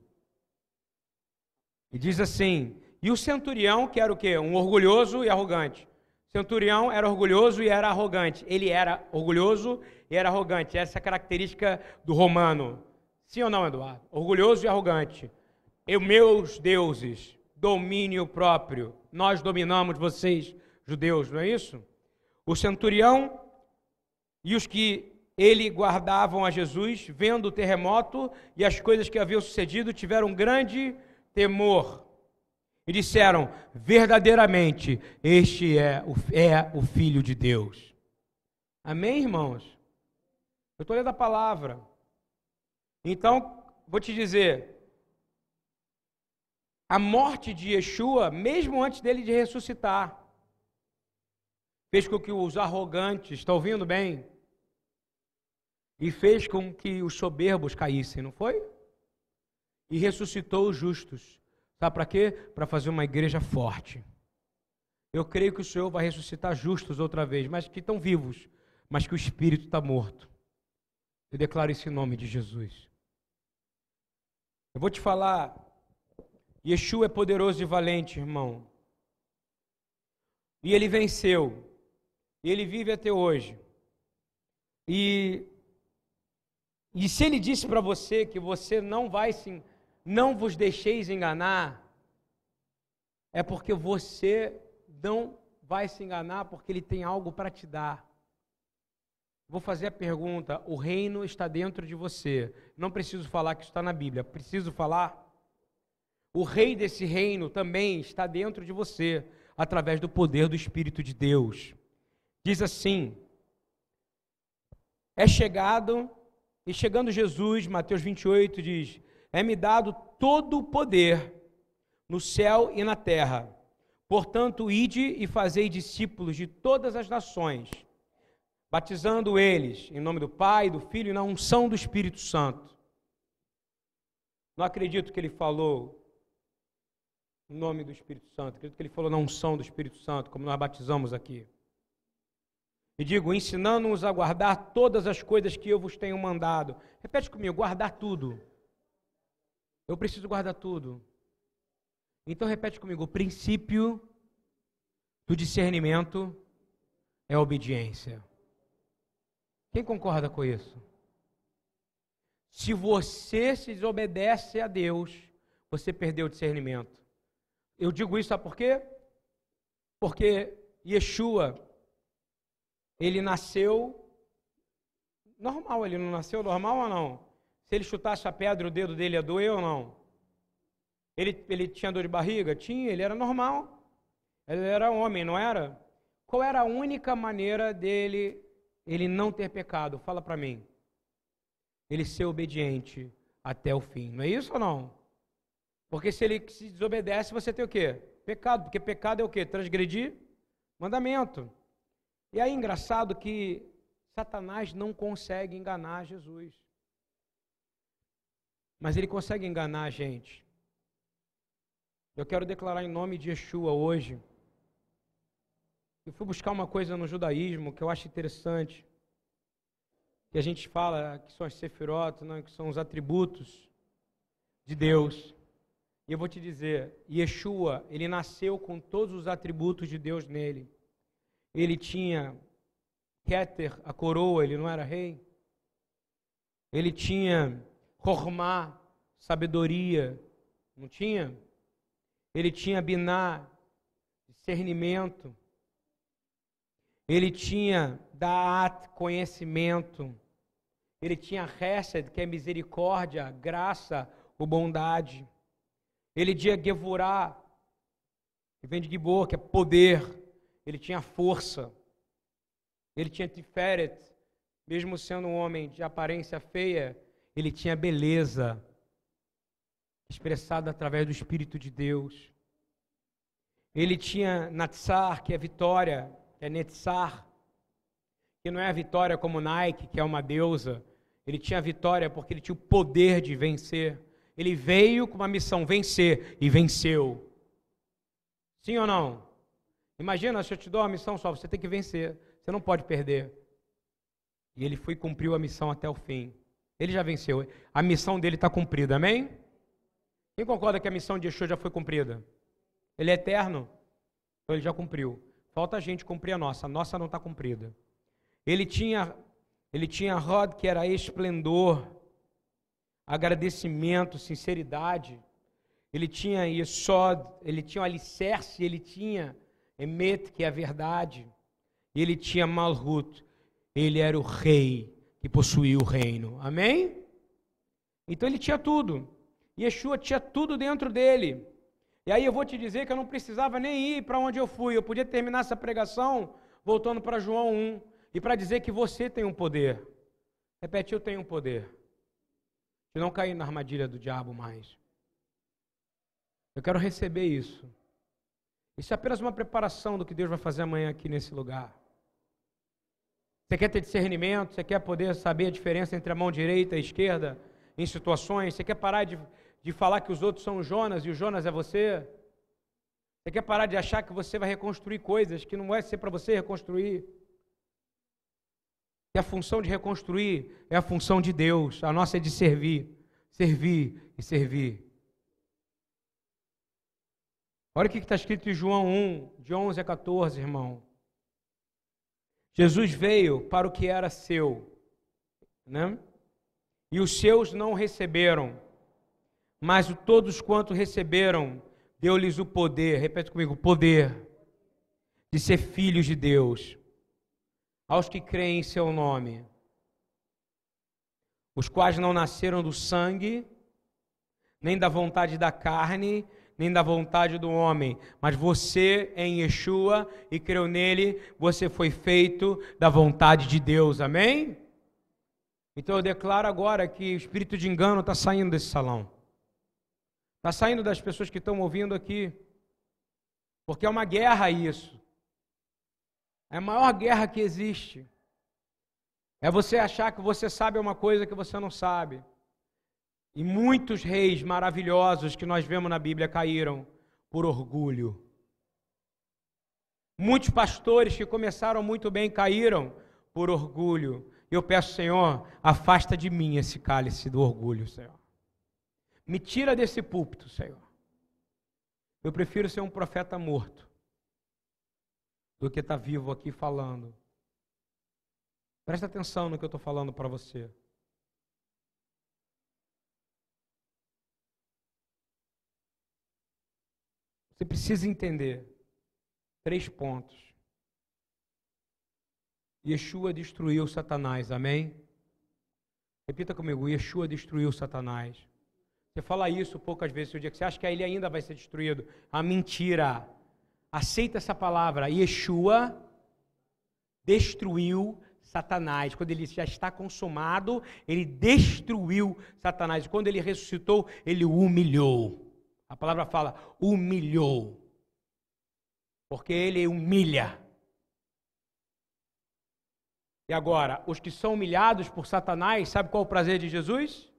E diz assim: e o centurião, que era o quê? Um orgulhoso e arrogante. Centurião era orgulhoso e era arrogante. Ele era orgulhoso e era arrogante. Essa é a característica do romano. Sim ou não, Eduardo? Orgulhoso e arrogante e meus deuses, domínio próprio. Nós dominamos vocês, judeus, não é isso? O centurião e os que ele guardavam a Jesus, vendo o terremoto e as coisas que haviam sucedido, tiveram grande temor e disseram: verdadeiramente, este é o, é o Filho de Deus. Amém, irmãos? Eu estou lendo a palavra. Então, vou te dizer: a morte de Yeshua, mesmo antes dele de ressuscitar, fez com que os arrogantes, está ouvindo bem? E fez com que os soberbos caíssem, não foi? E ressuscitou os justos. Sabe para quê? Para fazer uma igreja forte. Eu creio que o Senhor vai ressuscitar justos outra vez, mas que estão vivos, mas que o espírito está morto. Eu declaro isso em nome de Jesus. Eu vou te falar Yeshua é poderoso e valente, irmão. E ele venceu. E ele vive até hoje. E, e se ele disse para você que você não vai se, não vos deixeis enganar, é porque você não vai se enganar, porque ele tem algo para te dar. Vou fazer a pergunta: o reino está dentro de você. Não preciso falar que está na Bíblia, preciso falar. O rei desse reino também está dentro de você, através do poder do Espírito de Deus. Diz assim: É chegado, e chegando Jesus, Mateus 28 diz: É-me dado todo o poder no céu e na terra. Portanto, ide e fazei discípulos de todas as nações batizando eles em nome do Pai, do Filho e na unção do Espírito Santo. Não acredito que ele falou em nome do Espírito Santo, acredito que ele falou na unção do Espírito Santo, como nós batizamos aqui. E digo, ensinando-nos a guardar todas as coisas que eu vos tenho mandado. Repete comigo, guardar tudo. Eu preciso guardar tudo. Então repete comigo, o princípio do discernimento é a obediência. Quem concorda com isso? Se você se desobedece a Deus, você perdeu o discernimento. Eu digo isso, sabe por quê? Porque Yeshua, ele nasceu normal, ele não nasceu normal ou não? Se ele chutasse a pedra, o dedo dele ia doer ou não? Ele, ele tinha dor de barriga? Tinha, ele era normal. Ele era homem, não era? Qual era a única maneira dele ele não ter pecado? Fala para mim. Ele ser obediente até o fim. Não é isso ou não? Porque se ele se desobedece, você tem o quê? Pecado. Porque pecado é o quê? Transgredir mandamento. E aí, engraçado que Satanás não consegue enganar Jesus. Mas ele consegue enganar a gente. Eu quero declarar em nome de Yeshua hoje eu fui buscar uma coisa no judaísmo que eu acho interessante. Que a gente fala que são as sefirot, né, que são os atributos de Deus. E eu vou te dizer, Yeshua, ele nasceu com todos os atributos de Deus nele. Ele tinha Keter, a coroa, ele não era rei. Ele tinha Kormá, sabedoria, não tinha? Ele tinha Biná, discernimento. Ele tinha Da'at, conhecimento. Ele tinha Hesed, que é misericórdia, graça ou bondade. Ele tinha Gevurah, que vem de Gibor, que é poder. Ele tinha força. Ele tinha Tiferet, mesmo sendo um homem de aparência feia, ele tinha beleza, expressada através do Espírito de Deus. Ele tinha Natsar, que é vitória, é Netzar, que não é a vitória como Nike, que é uma deusa. Ele tinha vitória porque ele tinha o poder de vencer. Ele veio com uma missão vencer e venceu. Sim ou não? Imagina se eu te dou uma missão só, você tem que vencer. Você não pode perder. E ele foi e cumpriu a missão até o fim. Ele já venceu. A missão dele está cumprida, amém? Quem concorda que a missão de Yeshua já foi cumprida? Ele é eterno, então ele já cumpriu. Falta a gente cumprir a nossa, a nossa não está cumprida. Ele tinha, ele tinha Rod, que era esplendor, agradecimento, sinceridade. Ele tinha Yesod, ele tinha o alicerce, ele tinha Emet, que é a verdade. Ele tinha Malhut, ele era o rei que possuía o reino. Amém? Então ele tinha tudo. Yeshua tinha tudo dentro dele. E aí eu vou te dizer que eu não precisava nem ir para onde eu fui. Eu podia terminar essa pregação voltando para João 1 e para dizer que você tem um poder. Repete, eu tenho um poder. De não cair na armadilha do diabo mais. Eu quero receber isso. Isso é apenas uma preparação do que Deus vai fazer amanhã aqui nesse lugar. Você quer ter discernimento? Você quer poder saber a diferença entre a mão direita e a esquerda em situações? Você quer parar de de falar que os outros são o Jonas e o Jonas é você? Você quer parar de achar que você vai reconstruir coisas que não vai ser para você reconstruir? E a função de reconstruir é a função de Deus, a nossa é de servir, servir e servir. Olha o que está escrito em João 1, de 11 a 14, irmão. Jesus veio para o que era seu, né? e os seus não receberam. Mas todos quanto receberam, deu-lhes o poder, repete comigo, poder de ser filhos de Deus. aos que creem em seu nome, os quais não nasceram do sangue, nem da vontade da carne, nem da vontade do homem, mas você em Yeshua e creu nele, você foi feito da vontade de Deus, amém? Então eu declaro agora que o espírito de engano está saindo desse salão, está saindo das pessoas que estão ouvindo aqui, porque é uma guerra isso, é a maior guerra que existe. É você achar que você sabe uma coisa que você não sabe. E muitos reis maravilhosos que nós vemos na Bíblia caíram por orgulho. Muitos pastores que começaram muito bem caíram por orgulho. Eu peço, Senhor, afasta de mim esse cálice do orgulho, Senhor. Me tira desse púlpito, Senhor. Eu prefiro ser um profeta morto do que estar vivo aqui falando. Presta atenção no que eu estou falando para você. Você precisa entender três pontos. Yeshua destruiu Satanás, amém? Repita comigo: Yeshua destruiu Satanás. Você fala isso poucas vezes no dia que você acha que ele ainda vai ser destruído. A mentira. Aceita essa palavra. Yeshua destruiu Satanás. Quando ele já está consumado, ele destruiu Satanás. Quando ele ressuscitou, ele o humilhou. A palavra fala humilhou. Porque ele humilha. E agora, os que são humilhados por Satanás, sabe qual é o prazer de Jesus?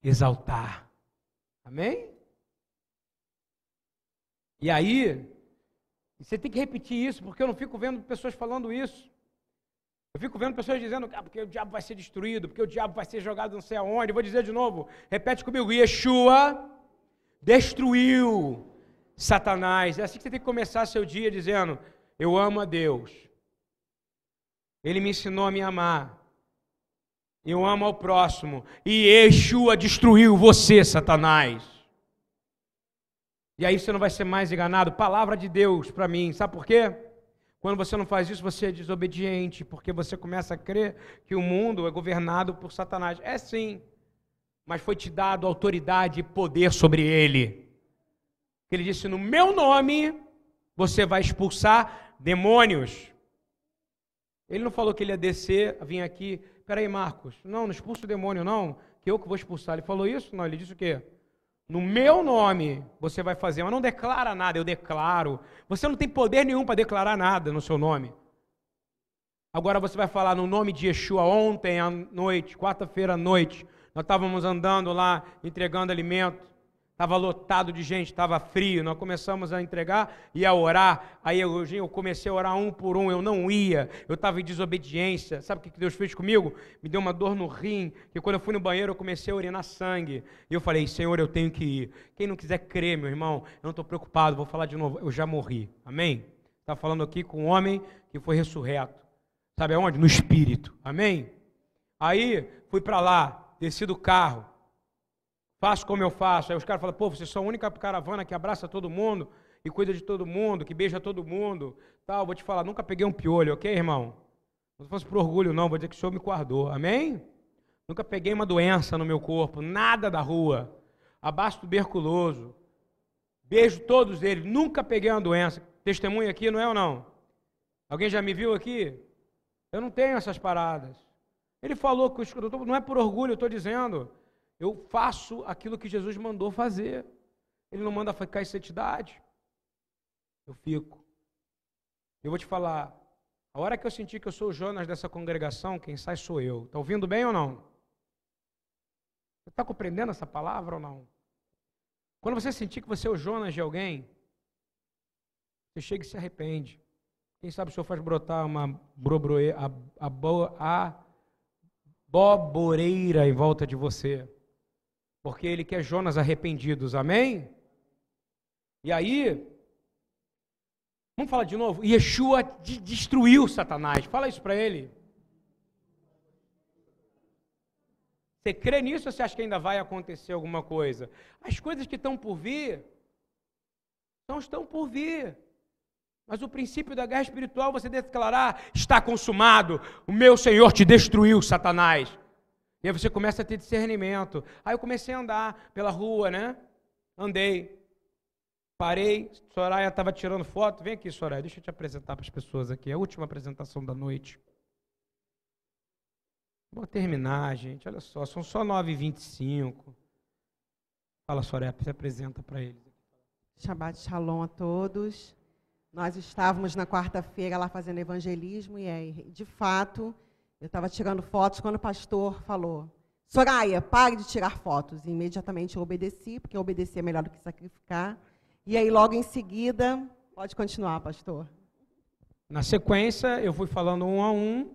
Exaltar. Amém? E aí, você tem que repetir isso, porque eu não fico vendo pessoas falando isso. Eu fico vendo pessoas dizendo, ah, porque o diabo vai ser destruído, porque o diabo vai ser jogado não sei aonde. Eu vou dizer de novo, repete comigo, Yeshua destruiu Satanás. É assim que você tem que começar seu dia dizendo: Eu amo a Deus. Ele me ensinou a me amar. Eu amo ao próximo. E Yeshua destruiu você, Satanás. E aí você não vai ser mais enganado. Palavra de Deus para mim. Sabe por quê? Quando você não faz isso, você é desobediente, porque você começa a crer que o mundo é governado por Satanás. É sim mas foi te dado autoridade e poder sobre ele. Ele disse: No meu nome você vai expulsar demônios. Ele não falou que ele ia descer, vir aqui. Peraí, Marcos, não, não expulsa o demônio, não, que eu que vou expulsar. Ele falou isso? Não, ele disse o quê? No meu nome você vai fazer, mas não declara nada, eu declaro. Você não tem poder nenhum para declarar nada no seu nome. Agora você vai falar no nome de Yeshua ontem à noite, quarta-feira à noite. Nós estávamos andando lá, entregando alimento. Estava lotado de gente, estava frio. Nós começamos a entregar e a orar. Aí eu, eu comecei a orar um por um. Eu não ia, eu estava em desobediência. Sabe o que Deus fez comigo? Me deu uma dor no rim. Que quando eu fui no banheiro, eu comecei a urinar sangue. E eu falei: Senhor, eu tenho que ir. Quem não quiser crer, meu irmão, eu não estou preocupado. Vou falar de novo. Eu já morri. Amém? Está falando aqui com um homem que foi ressurreto. Sabe aonde? No espírito. Amém? Aí fui para lá desci do carro, faço como eu faço. Aí os caras falam, pô, vocês são a única caravana que abraça todo mundo e cuida de todo mundo, que beija todo mundo. Tal, vou te falar, nunca peguei um piolho, ok, irmão? Não fosse por orgulho, não, vou dizer que o Senhor me guardou. Amém? Nunca peguei uma doença no meu corpo, nada da rua. Abaixo tuberculoso. Beijo todos eles, nunca peguei uma doença. Testemunha aqui, não é ou não? Alguém já me viu aqui? Eu não tenho essas paradas. Ele falou que o não é por orgulho, eu estou dizendo. Eu faço aquilo que Jesus mandou fazer. Ele não manda ficar em santidade. Eu fico. Eu vou te falar. A hora que eu senti que eu sou o Jonas dessa congregação, quem sai sou eu. Está ouvindo bem ou não? Você está compreendendo essa palavra ou não? Quando você sentir que você é o Jonas de alguém, você chega e se arrepende. Quem sabe o Senhor faz brotar uma brobroe, a, a, a, boboreira em volta de você. Porque ele quer Jonas arrependidos, amém? E aí, vamos falar de novo? Yeshua destruiu Satanás, fala isso para ele. Você crê nisso ou você acha que ainda vai acontecer alguma coisa? As coisas que estão por vir, não estão por vir. Mas o princípio da guerra espiritual você declarar: está consumado, o meu Senhor te destruiu, Satanás. E aí você começa a ter discernimento. Aí eu comecei a andar pela rua, né? Andei. Parei, Soraya estava tirando foto. Vem aqui, Soraya, deixa eu te apresentar para as pessoas aqui. É a última apresentação da noite. Vou terminar, gente. Olha só, são só 9h25. Fala, Soraya, se apresenta para eles. Shabbat Shalom a todos. Nós estávamos na quarta-feira lá fazendo evangelismo e aí, de fato, eu estava tirando fotos quando o pastor falou: Soraya, pare de tirar fotos. E imediatamente eu obedeci, porque obedecer é melhor do que sacrificar. E aí, logo em seguida, pode continuar, pastor. Na sequência, eu fui falando um a um,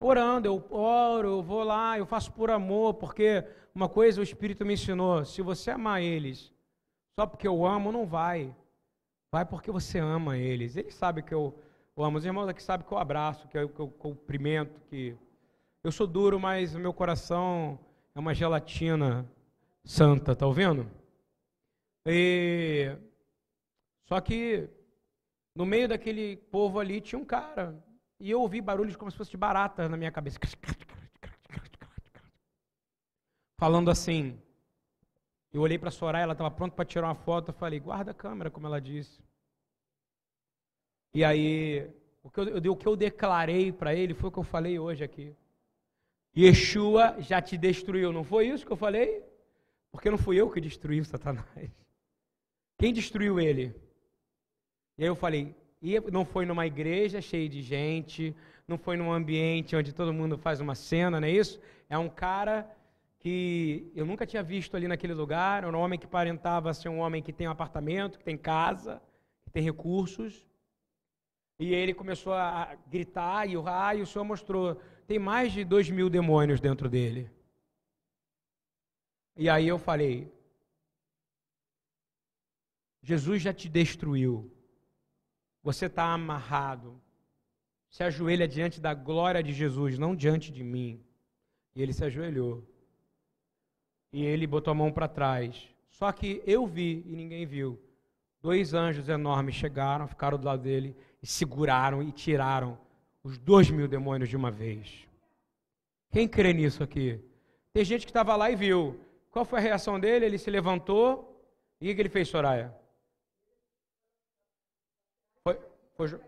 orando. Eu oro, eu vou lá, eu faço por amor, porque uma coisa o Espírito me ensinou: se você amar eles só porque eu amo, não vai. Vai porque você ama eles. Eles sabem que eu, eu amo. Os irmãos aqui sabem que eu abraço, que eu, que eu cumprimento, que eu sou duro, mas meu coração é uma gelatina santa, tá ouvindo? E só que no meio daquele povo ali tinha um cara. E eu ouvi barulhos como se fosse de barata na minha cabeça. Falando assim: eu olhei para a Soraya, ela estava pronta para tirar uma foto. Eu falei, guarda a câmera, como ela disse. E aí, o que eu, o que eu declarei para ele foi o que eu falei hoje aqui. Yeshua já te destruiu. Não foi isso que eu falei? Porque não fui eu que destruí o Satanás. Quem destruiu ele? E aí eu falei, e não foi numa igreja cheia de gente, não foi num ambiente onde todo mundo faz uma cena, não é isso? É um cara que eu nunca tinha visto ali naquele lugar. Era um homem que aparentava ser um homem que tem um apartamento, que tem casa, que tem recursos. E ele começou a gritar e urrar, e o Senhor mostrou: tem mais de dois mil demônios dentro dele. E aí eu falei: Jesus já te destruiu. Você está amarrado. Se ajoelha diante da glória de Jesus, não diante de mim. E ele se ajoelhou e ele botou a mão para trás. Só que eu vi e ninguém viu. Dois anjos enormes chegaram, ficaram do lado dele e seguraram e tiraram os dois mil demônios de uma vez. Quem crê nisso aqui? Tem gente que estava lá e viu. Qual foi a reação dele? Ele se levantou e o que ele fez, Soraya? Foi, foi,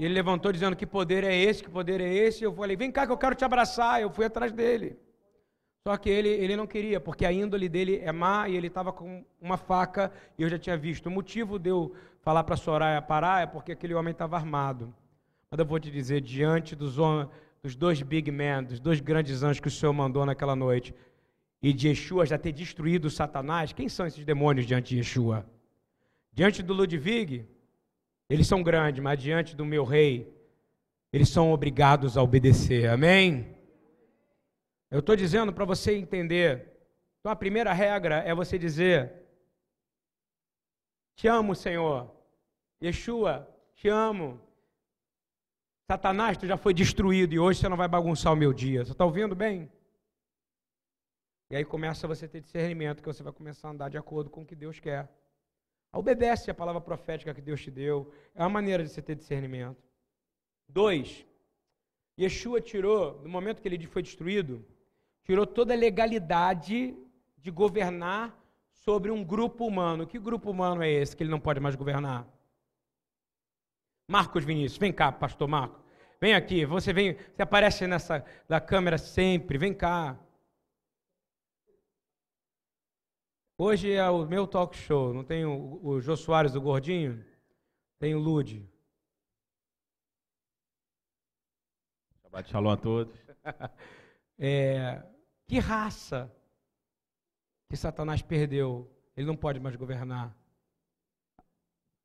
e ele levantou dizendo que poder é esse, que poder é esse. Eu falei, vem cá que eu quero te abraçar. Eu fui atrás dele. Só que ele, ele não queria, porque a índole dele é má e ele estava com uma faca e eu já tinha visto. O motivo de eu falar para Soraya parar é porque aquele homem estava armado. Mas eu vou te dizer, diante dos, dos dois big men, dos dois grandes anjos que o Senhor mandou naquela noite, e de Yeshua já ter destruído Satanás, quem são esses demônios diante de Yeshua? Diante do Ludwig, eles são grandes, mas diante do meu rei, eles são obrigados a obedecer. Amém? Eu estou dizendo para você entender. Então a primeira regra é você dizer: Te amo, Senhor. Yeshua, te amo. Satanás, tu já foi destruído e hoje você não vai bagunçar o meu dia. Você está ouvindo bem? E aí começa você a ter discernimento, que você vai começar a andar de acordo com o que Deus quer. Obedece a palavra profética que Deus te deu. É uma maneira de você ter discernimento. Dois, Yeshua tirou, no momento que ele foi destruído, tirou toda a legalidade de governar sobre um grupo humano. Que grupo humano é esse que ele não pode mais governar? Marcos Vinícius, vem cá, pastor Marco. Vem aqui, você vem, você aparece nessa da câmera sempre, vem cá. Hoje é o meu talk show, não tem o, o Jô Soares, o gordinho? Tem o Lude. Shabbat shalom a todos. É, que raça que Satanás perdeu? Ele não pode mais governar.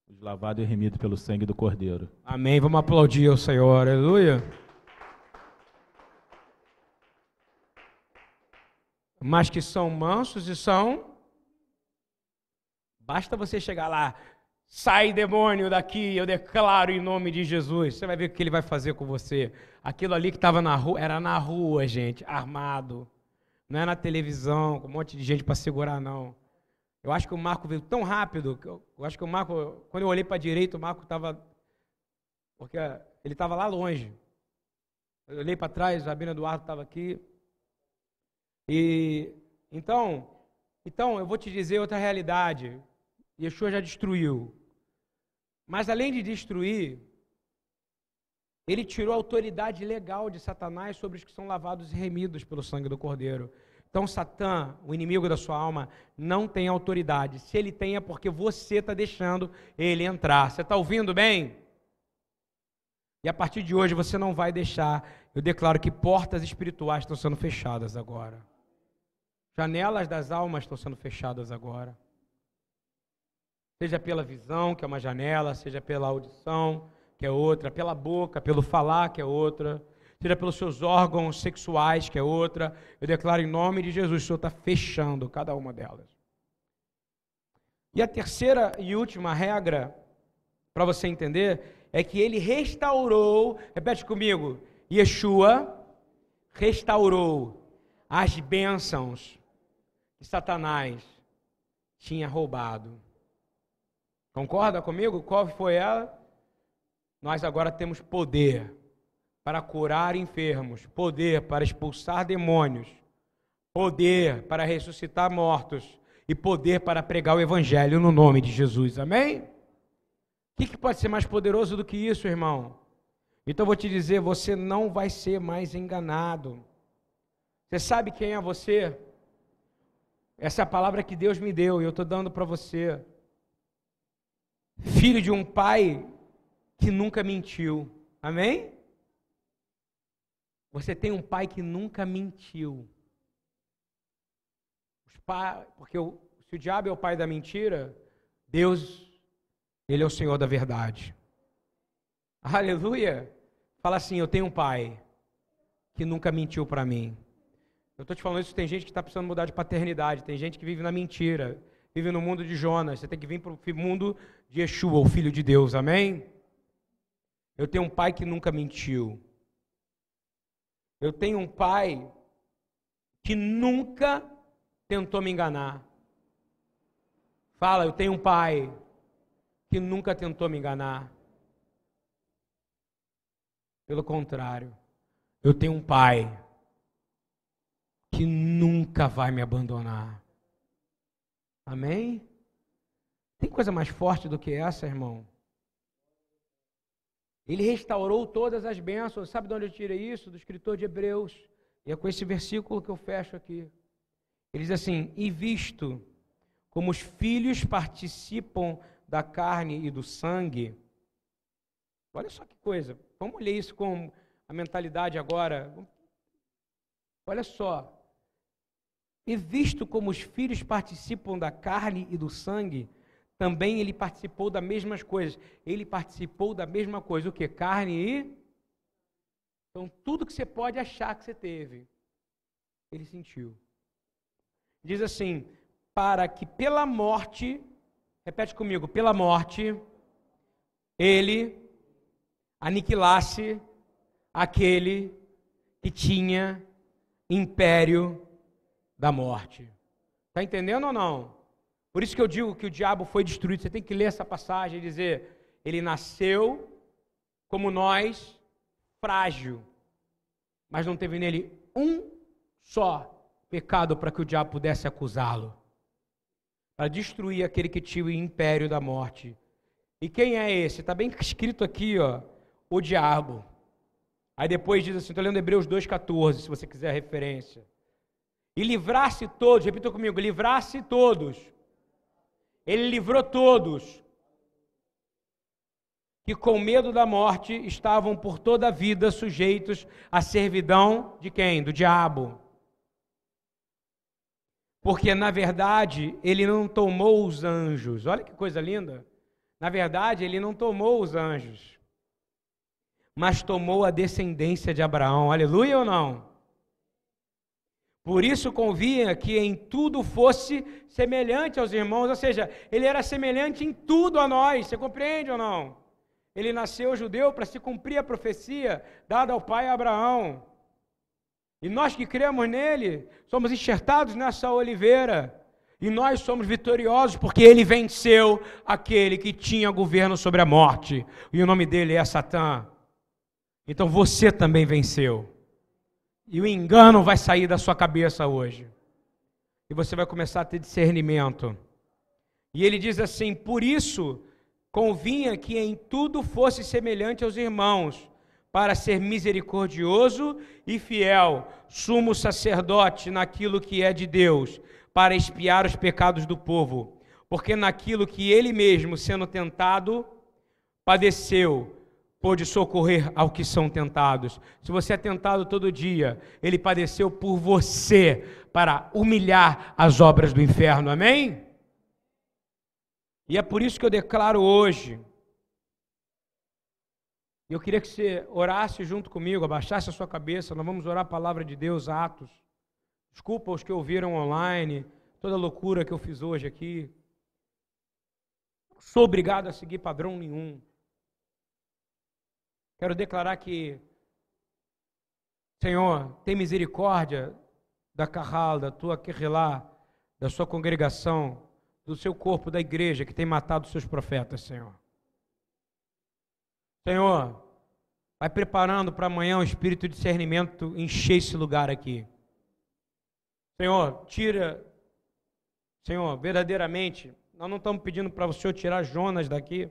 Os lavados e remidos pelo sangue do Cordeiro. Amém. Vamos aplaudir o Senhor. Aleluia. Mas que são mansos e são. Basta você chegar lá, Sai, demônio, daqui, eu declaro em nome de Jesus. Você vai ver o que ele vai fazer com você. Aquilo ali que estava na rua, era na rua, gente, armado. Não é na televisão, com um monte de gente para segurar, não. Eu acho que o Marco veio tão rápido, que eu, eu acho que o Marco, quando eu olhei para a direita, o Marco estava. Porque ele estava lá longe. Eu olhei para trás, a Rabino Eduardo estava aqui. E então, então eu vou te dizer outra realidade. Yeshua já destruiu. Mas além de destruir, ele tirou a autoridade legal de Satanás sobre os que são lavados e remidos pelo sangue do Cordeiro. Então, Satã, o inimigo da sua alma, não tem autoridade. Se ele tem, é porque você está deixando ele entrar. Você está ouvindo bem? E a partir de hoje você não vai deixar. Eu declaro que portas espirituais estão sendo fechadas agora. Janelas das almas estão sendo fechadas agora. Seja pela visão, que é uma janela, seja pela audição, que é outra, pela boca, pelo falar, que é outra, seja pelos seus órgãos sexuais, que é outra. Eu declaro em nome de Jesus, o Senhor está fechando cada uma delas. E a terceira e última regra, para você entender, é que ele restaurou, repete comigo, Yeshua restaurou as bênçãos que Satanás tinha roubado. Concorda comigo? Qual foi ela? Nós agora temos poder para curar enfermos, poder para expulsar demônios, poder para ressuscitar mortos e poder para pregar o evangelho no nome de Jesus. Amém? O que, que pode ser mais poderoso do que isso, irmão? Então eu vou te dizer, você não vai ser mais enganado. Você sabe quem é você? Essa é a palavra que Deus me deu e eu estou dando para você. Filho de um pai que nunca mentiu. Amém? Você tem um pai que nunca mentiu. porque o, se o diabo é o pai da mentira, Deus, ele é o Senhor da verdade. Aleluia! Fala assim: Eu tenho um pai que nunca mentiu para mim. Eu estou te falando isso, tem gente que está precisando mudar de paternidade, tem gente que vive na mentira, vive no mundo de Jonas. Você tem que vir para o mundo de Yeshua, o Filho de Deus, amém? Eu tenho um pai que nunca mentiu. Eu tenho um pai que nunca tentou me enganar. Fala, eu tenho um pai que nunca tentou me enganar. Pelo contrário, eu tenho um pai que nunca vai me abandonar. Amém? Tem coisa mais forte do que essa, irmão? Ele restaurou todas as bênçãos. Sabe de onde eu tirei isso? Do escritor de Hebreus. E é com esse versículo que eu fecho aqui. Ele diz assim: E visto como os filhos participam da carne e do sangue. Olha só que coisa. Vamos ler isso com a mentalidade agora. Olha só. E visto como os filhos participam da carne e do sangue, também ele participou das mesmas coisas. Ele participou da mesma coisa, o que? Carne e. Então, tudo que você pode achar que você teve, ele sentiu. Diz assim: para que pela morte, repete comigo, pela morte, ele aniquilasse aquele que tinha império da morte. Está entendendo ou não? Por isso que eu digo que o diabo foi destruído. Você tem que ler essa passagem e dizer: ele nasceu como nós, frágil, mas não teve nele um só pecado para que o diabo pudesse acusá-lo para destruir aquele que tinha o império da morte. E quem é esse? Está bem escrito aqui, ó, o diabo. Aí depois diz assim, estou lendo Hebreus 2,14, se você quiser a referência e livrasse todos, repita comigo, livrasse todos. Ele livrou todos que com medo da morte estavam por toda a vida sujeitos à servidão de quem? Do diabo. Porque na verdade ele não tomou os anjos. Olha que coisa linda. Na verdade, ele não tomou os anjos, mas tomou a descendência de Abraão. Aleluia ou não? Por isso convinha que em tudo fosse semelhante aos irmãos, ou seja, ele era semelhante em tudo a nós, você compreende ou não? Ele nasceu judeu para se cumprir a profecia dada ao pai Abraão. E nós que cremos nele, somos enxertados nessa oliveira. E nós somos vitoriosos porque ele venceu aquele que tinha governo sobre a morte. E o nome dele é Satã. Então você também venceu. E o engano vai sair da sua cabeça hoje. E você vai começar a ter discernimento. E ele diz assim: Por isso convinha que em tudo fosse semelhante aos irmãos, para ser misericordioso e fiel, sumo sacerdote naquilo que é de Deus, para expiar os pecados do povo. Porque naquilo que ele mesmo, sendo tentado, padeceu, pôde socorrer ao que são tentados. Se você é tentado todo dia, ele padeceu por você, para humilhar as obras do inferno. Amém? E é por isso que eu declaro hoje. Eu queria que você orasse junto comigo, abaixasse a sua cabeça. Nós vamos orar a palavra de Deus, Atos. Desculpa os que ouviram online, toda a loucura que eu fiz hoje aqui. Não sou obrigado a seguir padrão nenhum. Quero declarar que, Senhor, tem misericórdia da Carral, da tua Querrilá, da sua congregação, do seu corpo, da igreja que tem matado seus profetas, Senhor. Senhor, vai preparando para amanhã o espírito de discernimento encher esse lugar aqui. Senhor, tira, Senhor, verdadeiramente, nós não estamos pedindo para o Senhor tirar Jonas daqui.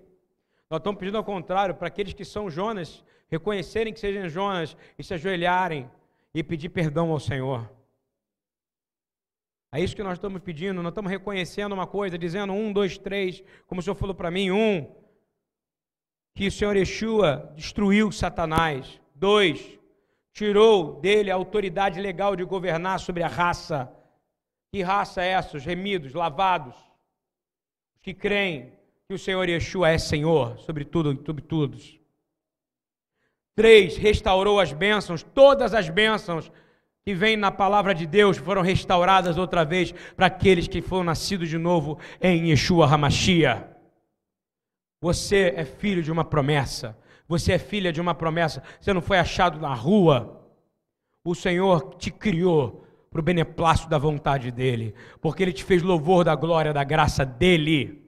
Nós estamos pedindo ao contrário, para aqueles que são Jonas, reconhecerem que sejam Jonas e se ajoelharem e pedir perdão ao Senhor. É isso que nós estamos pedindo, nós estamos reconhecendo uma coisa, dizendo um, dois, três, como o Senhor falou para mim, um, que o Senhor Yeshua destruiu Satanás. Dois, tirou dele a autoridade legal de governar sobre a raça. Que raça é essa? Os remidos, lavados, os que creem que o Senhor Yeshua é Senhor sobre tudo e sobre todos. Três, restaurou as bênçãos, todas as bênçãos que vem na palavra de Deus foram restauradas outra vez para aqueles que foram nascidos de novo em Yeshua Hamashia. Você é filho de uma promessa. Você é filha de uma promessa. Você não foi achado na rua. O Senhor te criou para o beneplácito da vontade dEle, porque Ele te fez louvor da glória, da graça dEle.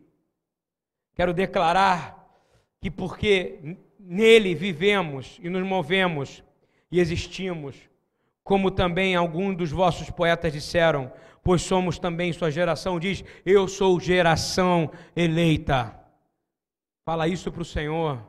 Quero declarar que porque nele vivemos e nos movemos e existimos, como também alguns dos vossos poetas disseram, pois somos também sua geração, diz: Eu sou geração eleita. Fala isso para o Senhor.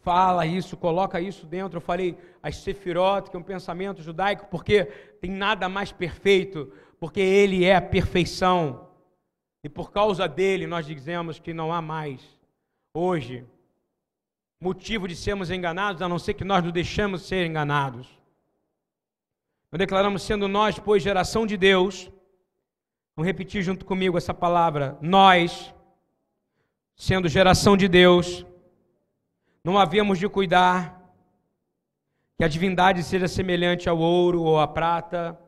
Fala isso, coloca isso dentro. Eu falei as Sefirot, que é um pensamento judaico, porque tem nada mais perfeito, porque Ele é a perfeição. E por causa dele nós dizemos que não há mais hoje motivo de sermos enganados, a não ser que nós nos deixamos ser enganados. Nós declaramos, sendo nós, pois, geração de Deus, vamos repetir junto comigo essa palavra, nós, sendo geração de Deus, não havíamos de cuidar que a divindade seja semelhante ao ouro ou à prata,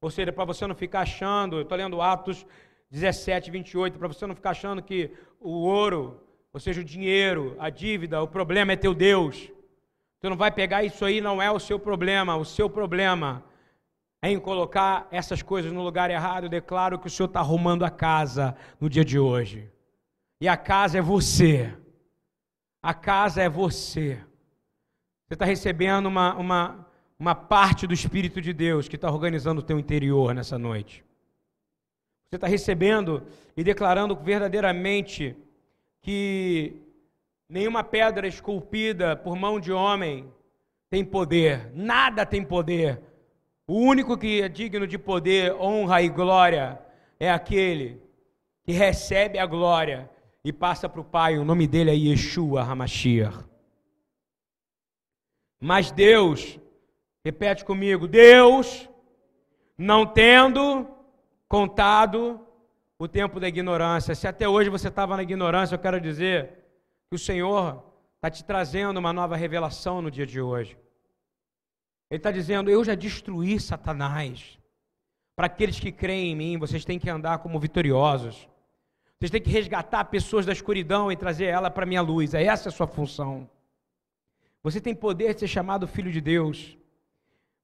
ou seja, para você não ficar achando, eu estou lendo Atos 17, 28, para você não ficar achando que o ouro ou seja, o dinheiro, a dívida, o problema é teu Deus. Tu não vai pegar isso aí, não é o seu problema. O seu problema é em colocar essas coisas no lugar errado. Eu declaro que o Senhor está arrumando a casa no dia de hoje. E a casa é você. A casa é você. Você está recebendo uma, uma, uma parte do Espírito de Deus que está organizando o teu interior nessa noite. Você está recebendo e declarando verdadeiramente que nenhuma pedra esculpida por mão de homem tem poder, nada tem poder. O único que é digno de poder, honra e glória é aquele que recebe a glória e passa para o Pai. O nome dele é Yeshua Hamashiach. Mas Deus, repete comigo, Deus, não tendo contado o tempo da ignorância. Se até hoje você estava na ignorância, eu quero dizer que o Senhor está te trazendo uma nova revelação no dia de hoje. Ele está dizendo: Eu já destruí Satanás. Para aqueles que creem em mim, vocês têm que andar como vitoriosos. Vocês têm que resgatar pessoas da escuridão e trazer ela para a minha luz. É essa a sua função. Você tem poder de ser chamado filho de Deus.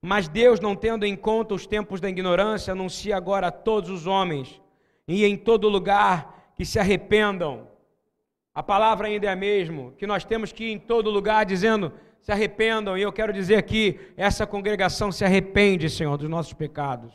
Mas Deus, não tendo em conta os tempos da ignorância, anuncia agora a todos os homens e em todo lugar que se arrependam. A palavra ainda é a mesma, que nós temos que ir em todo lugar dizendo: se arrependam, e eu quero dizer aqui: essa congregação se arrepende, Senhor, dos nossos pecados.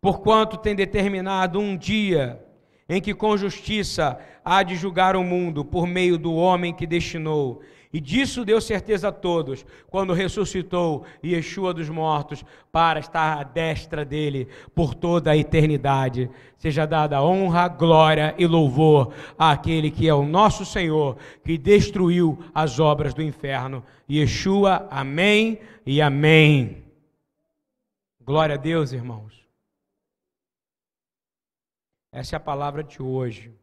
Porquanto tem determinado um dia em que com justiça há de julgar o mundo por meio do homem que destinou. E disso deu certeza a todos, quando ressuscitou Yeshua dos mortos, para estar à destra dele por toda a eternidade. Seja dada honra, glória e louvor àquele que é o nosso Senhor, que destruiu as obras do inferno. Yeshua, amém e amém. Glória a Deus, irmãos. Essa é a palavra de hoje.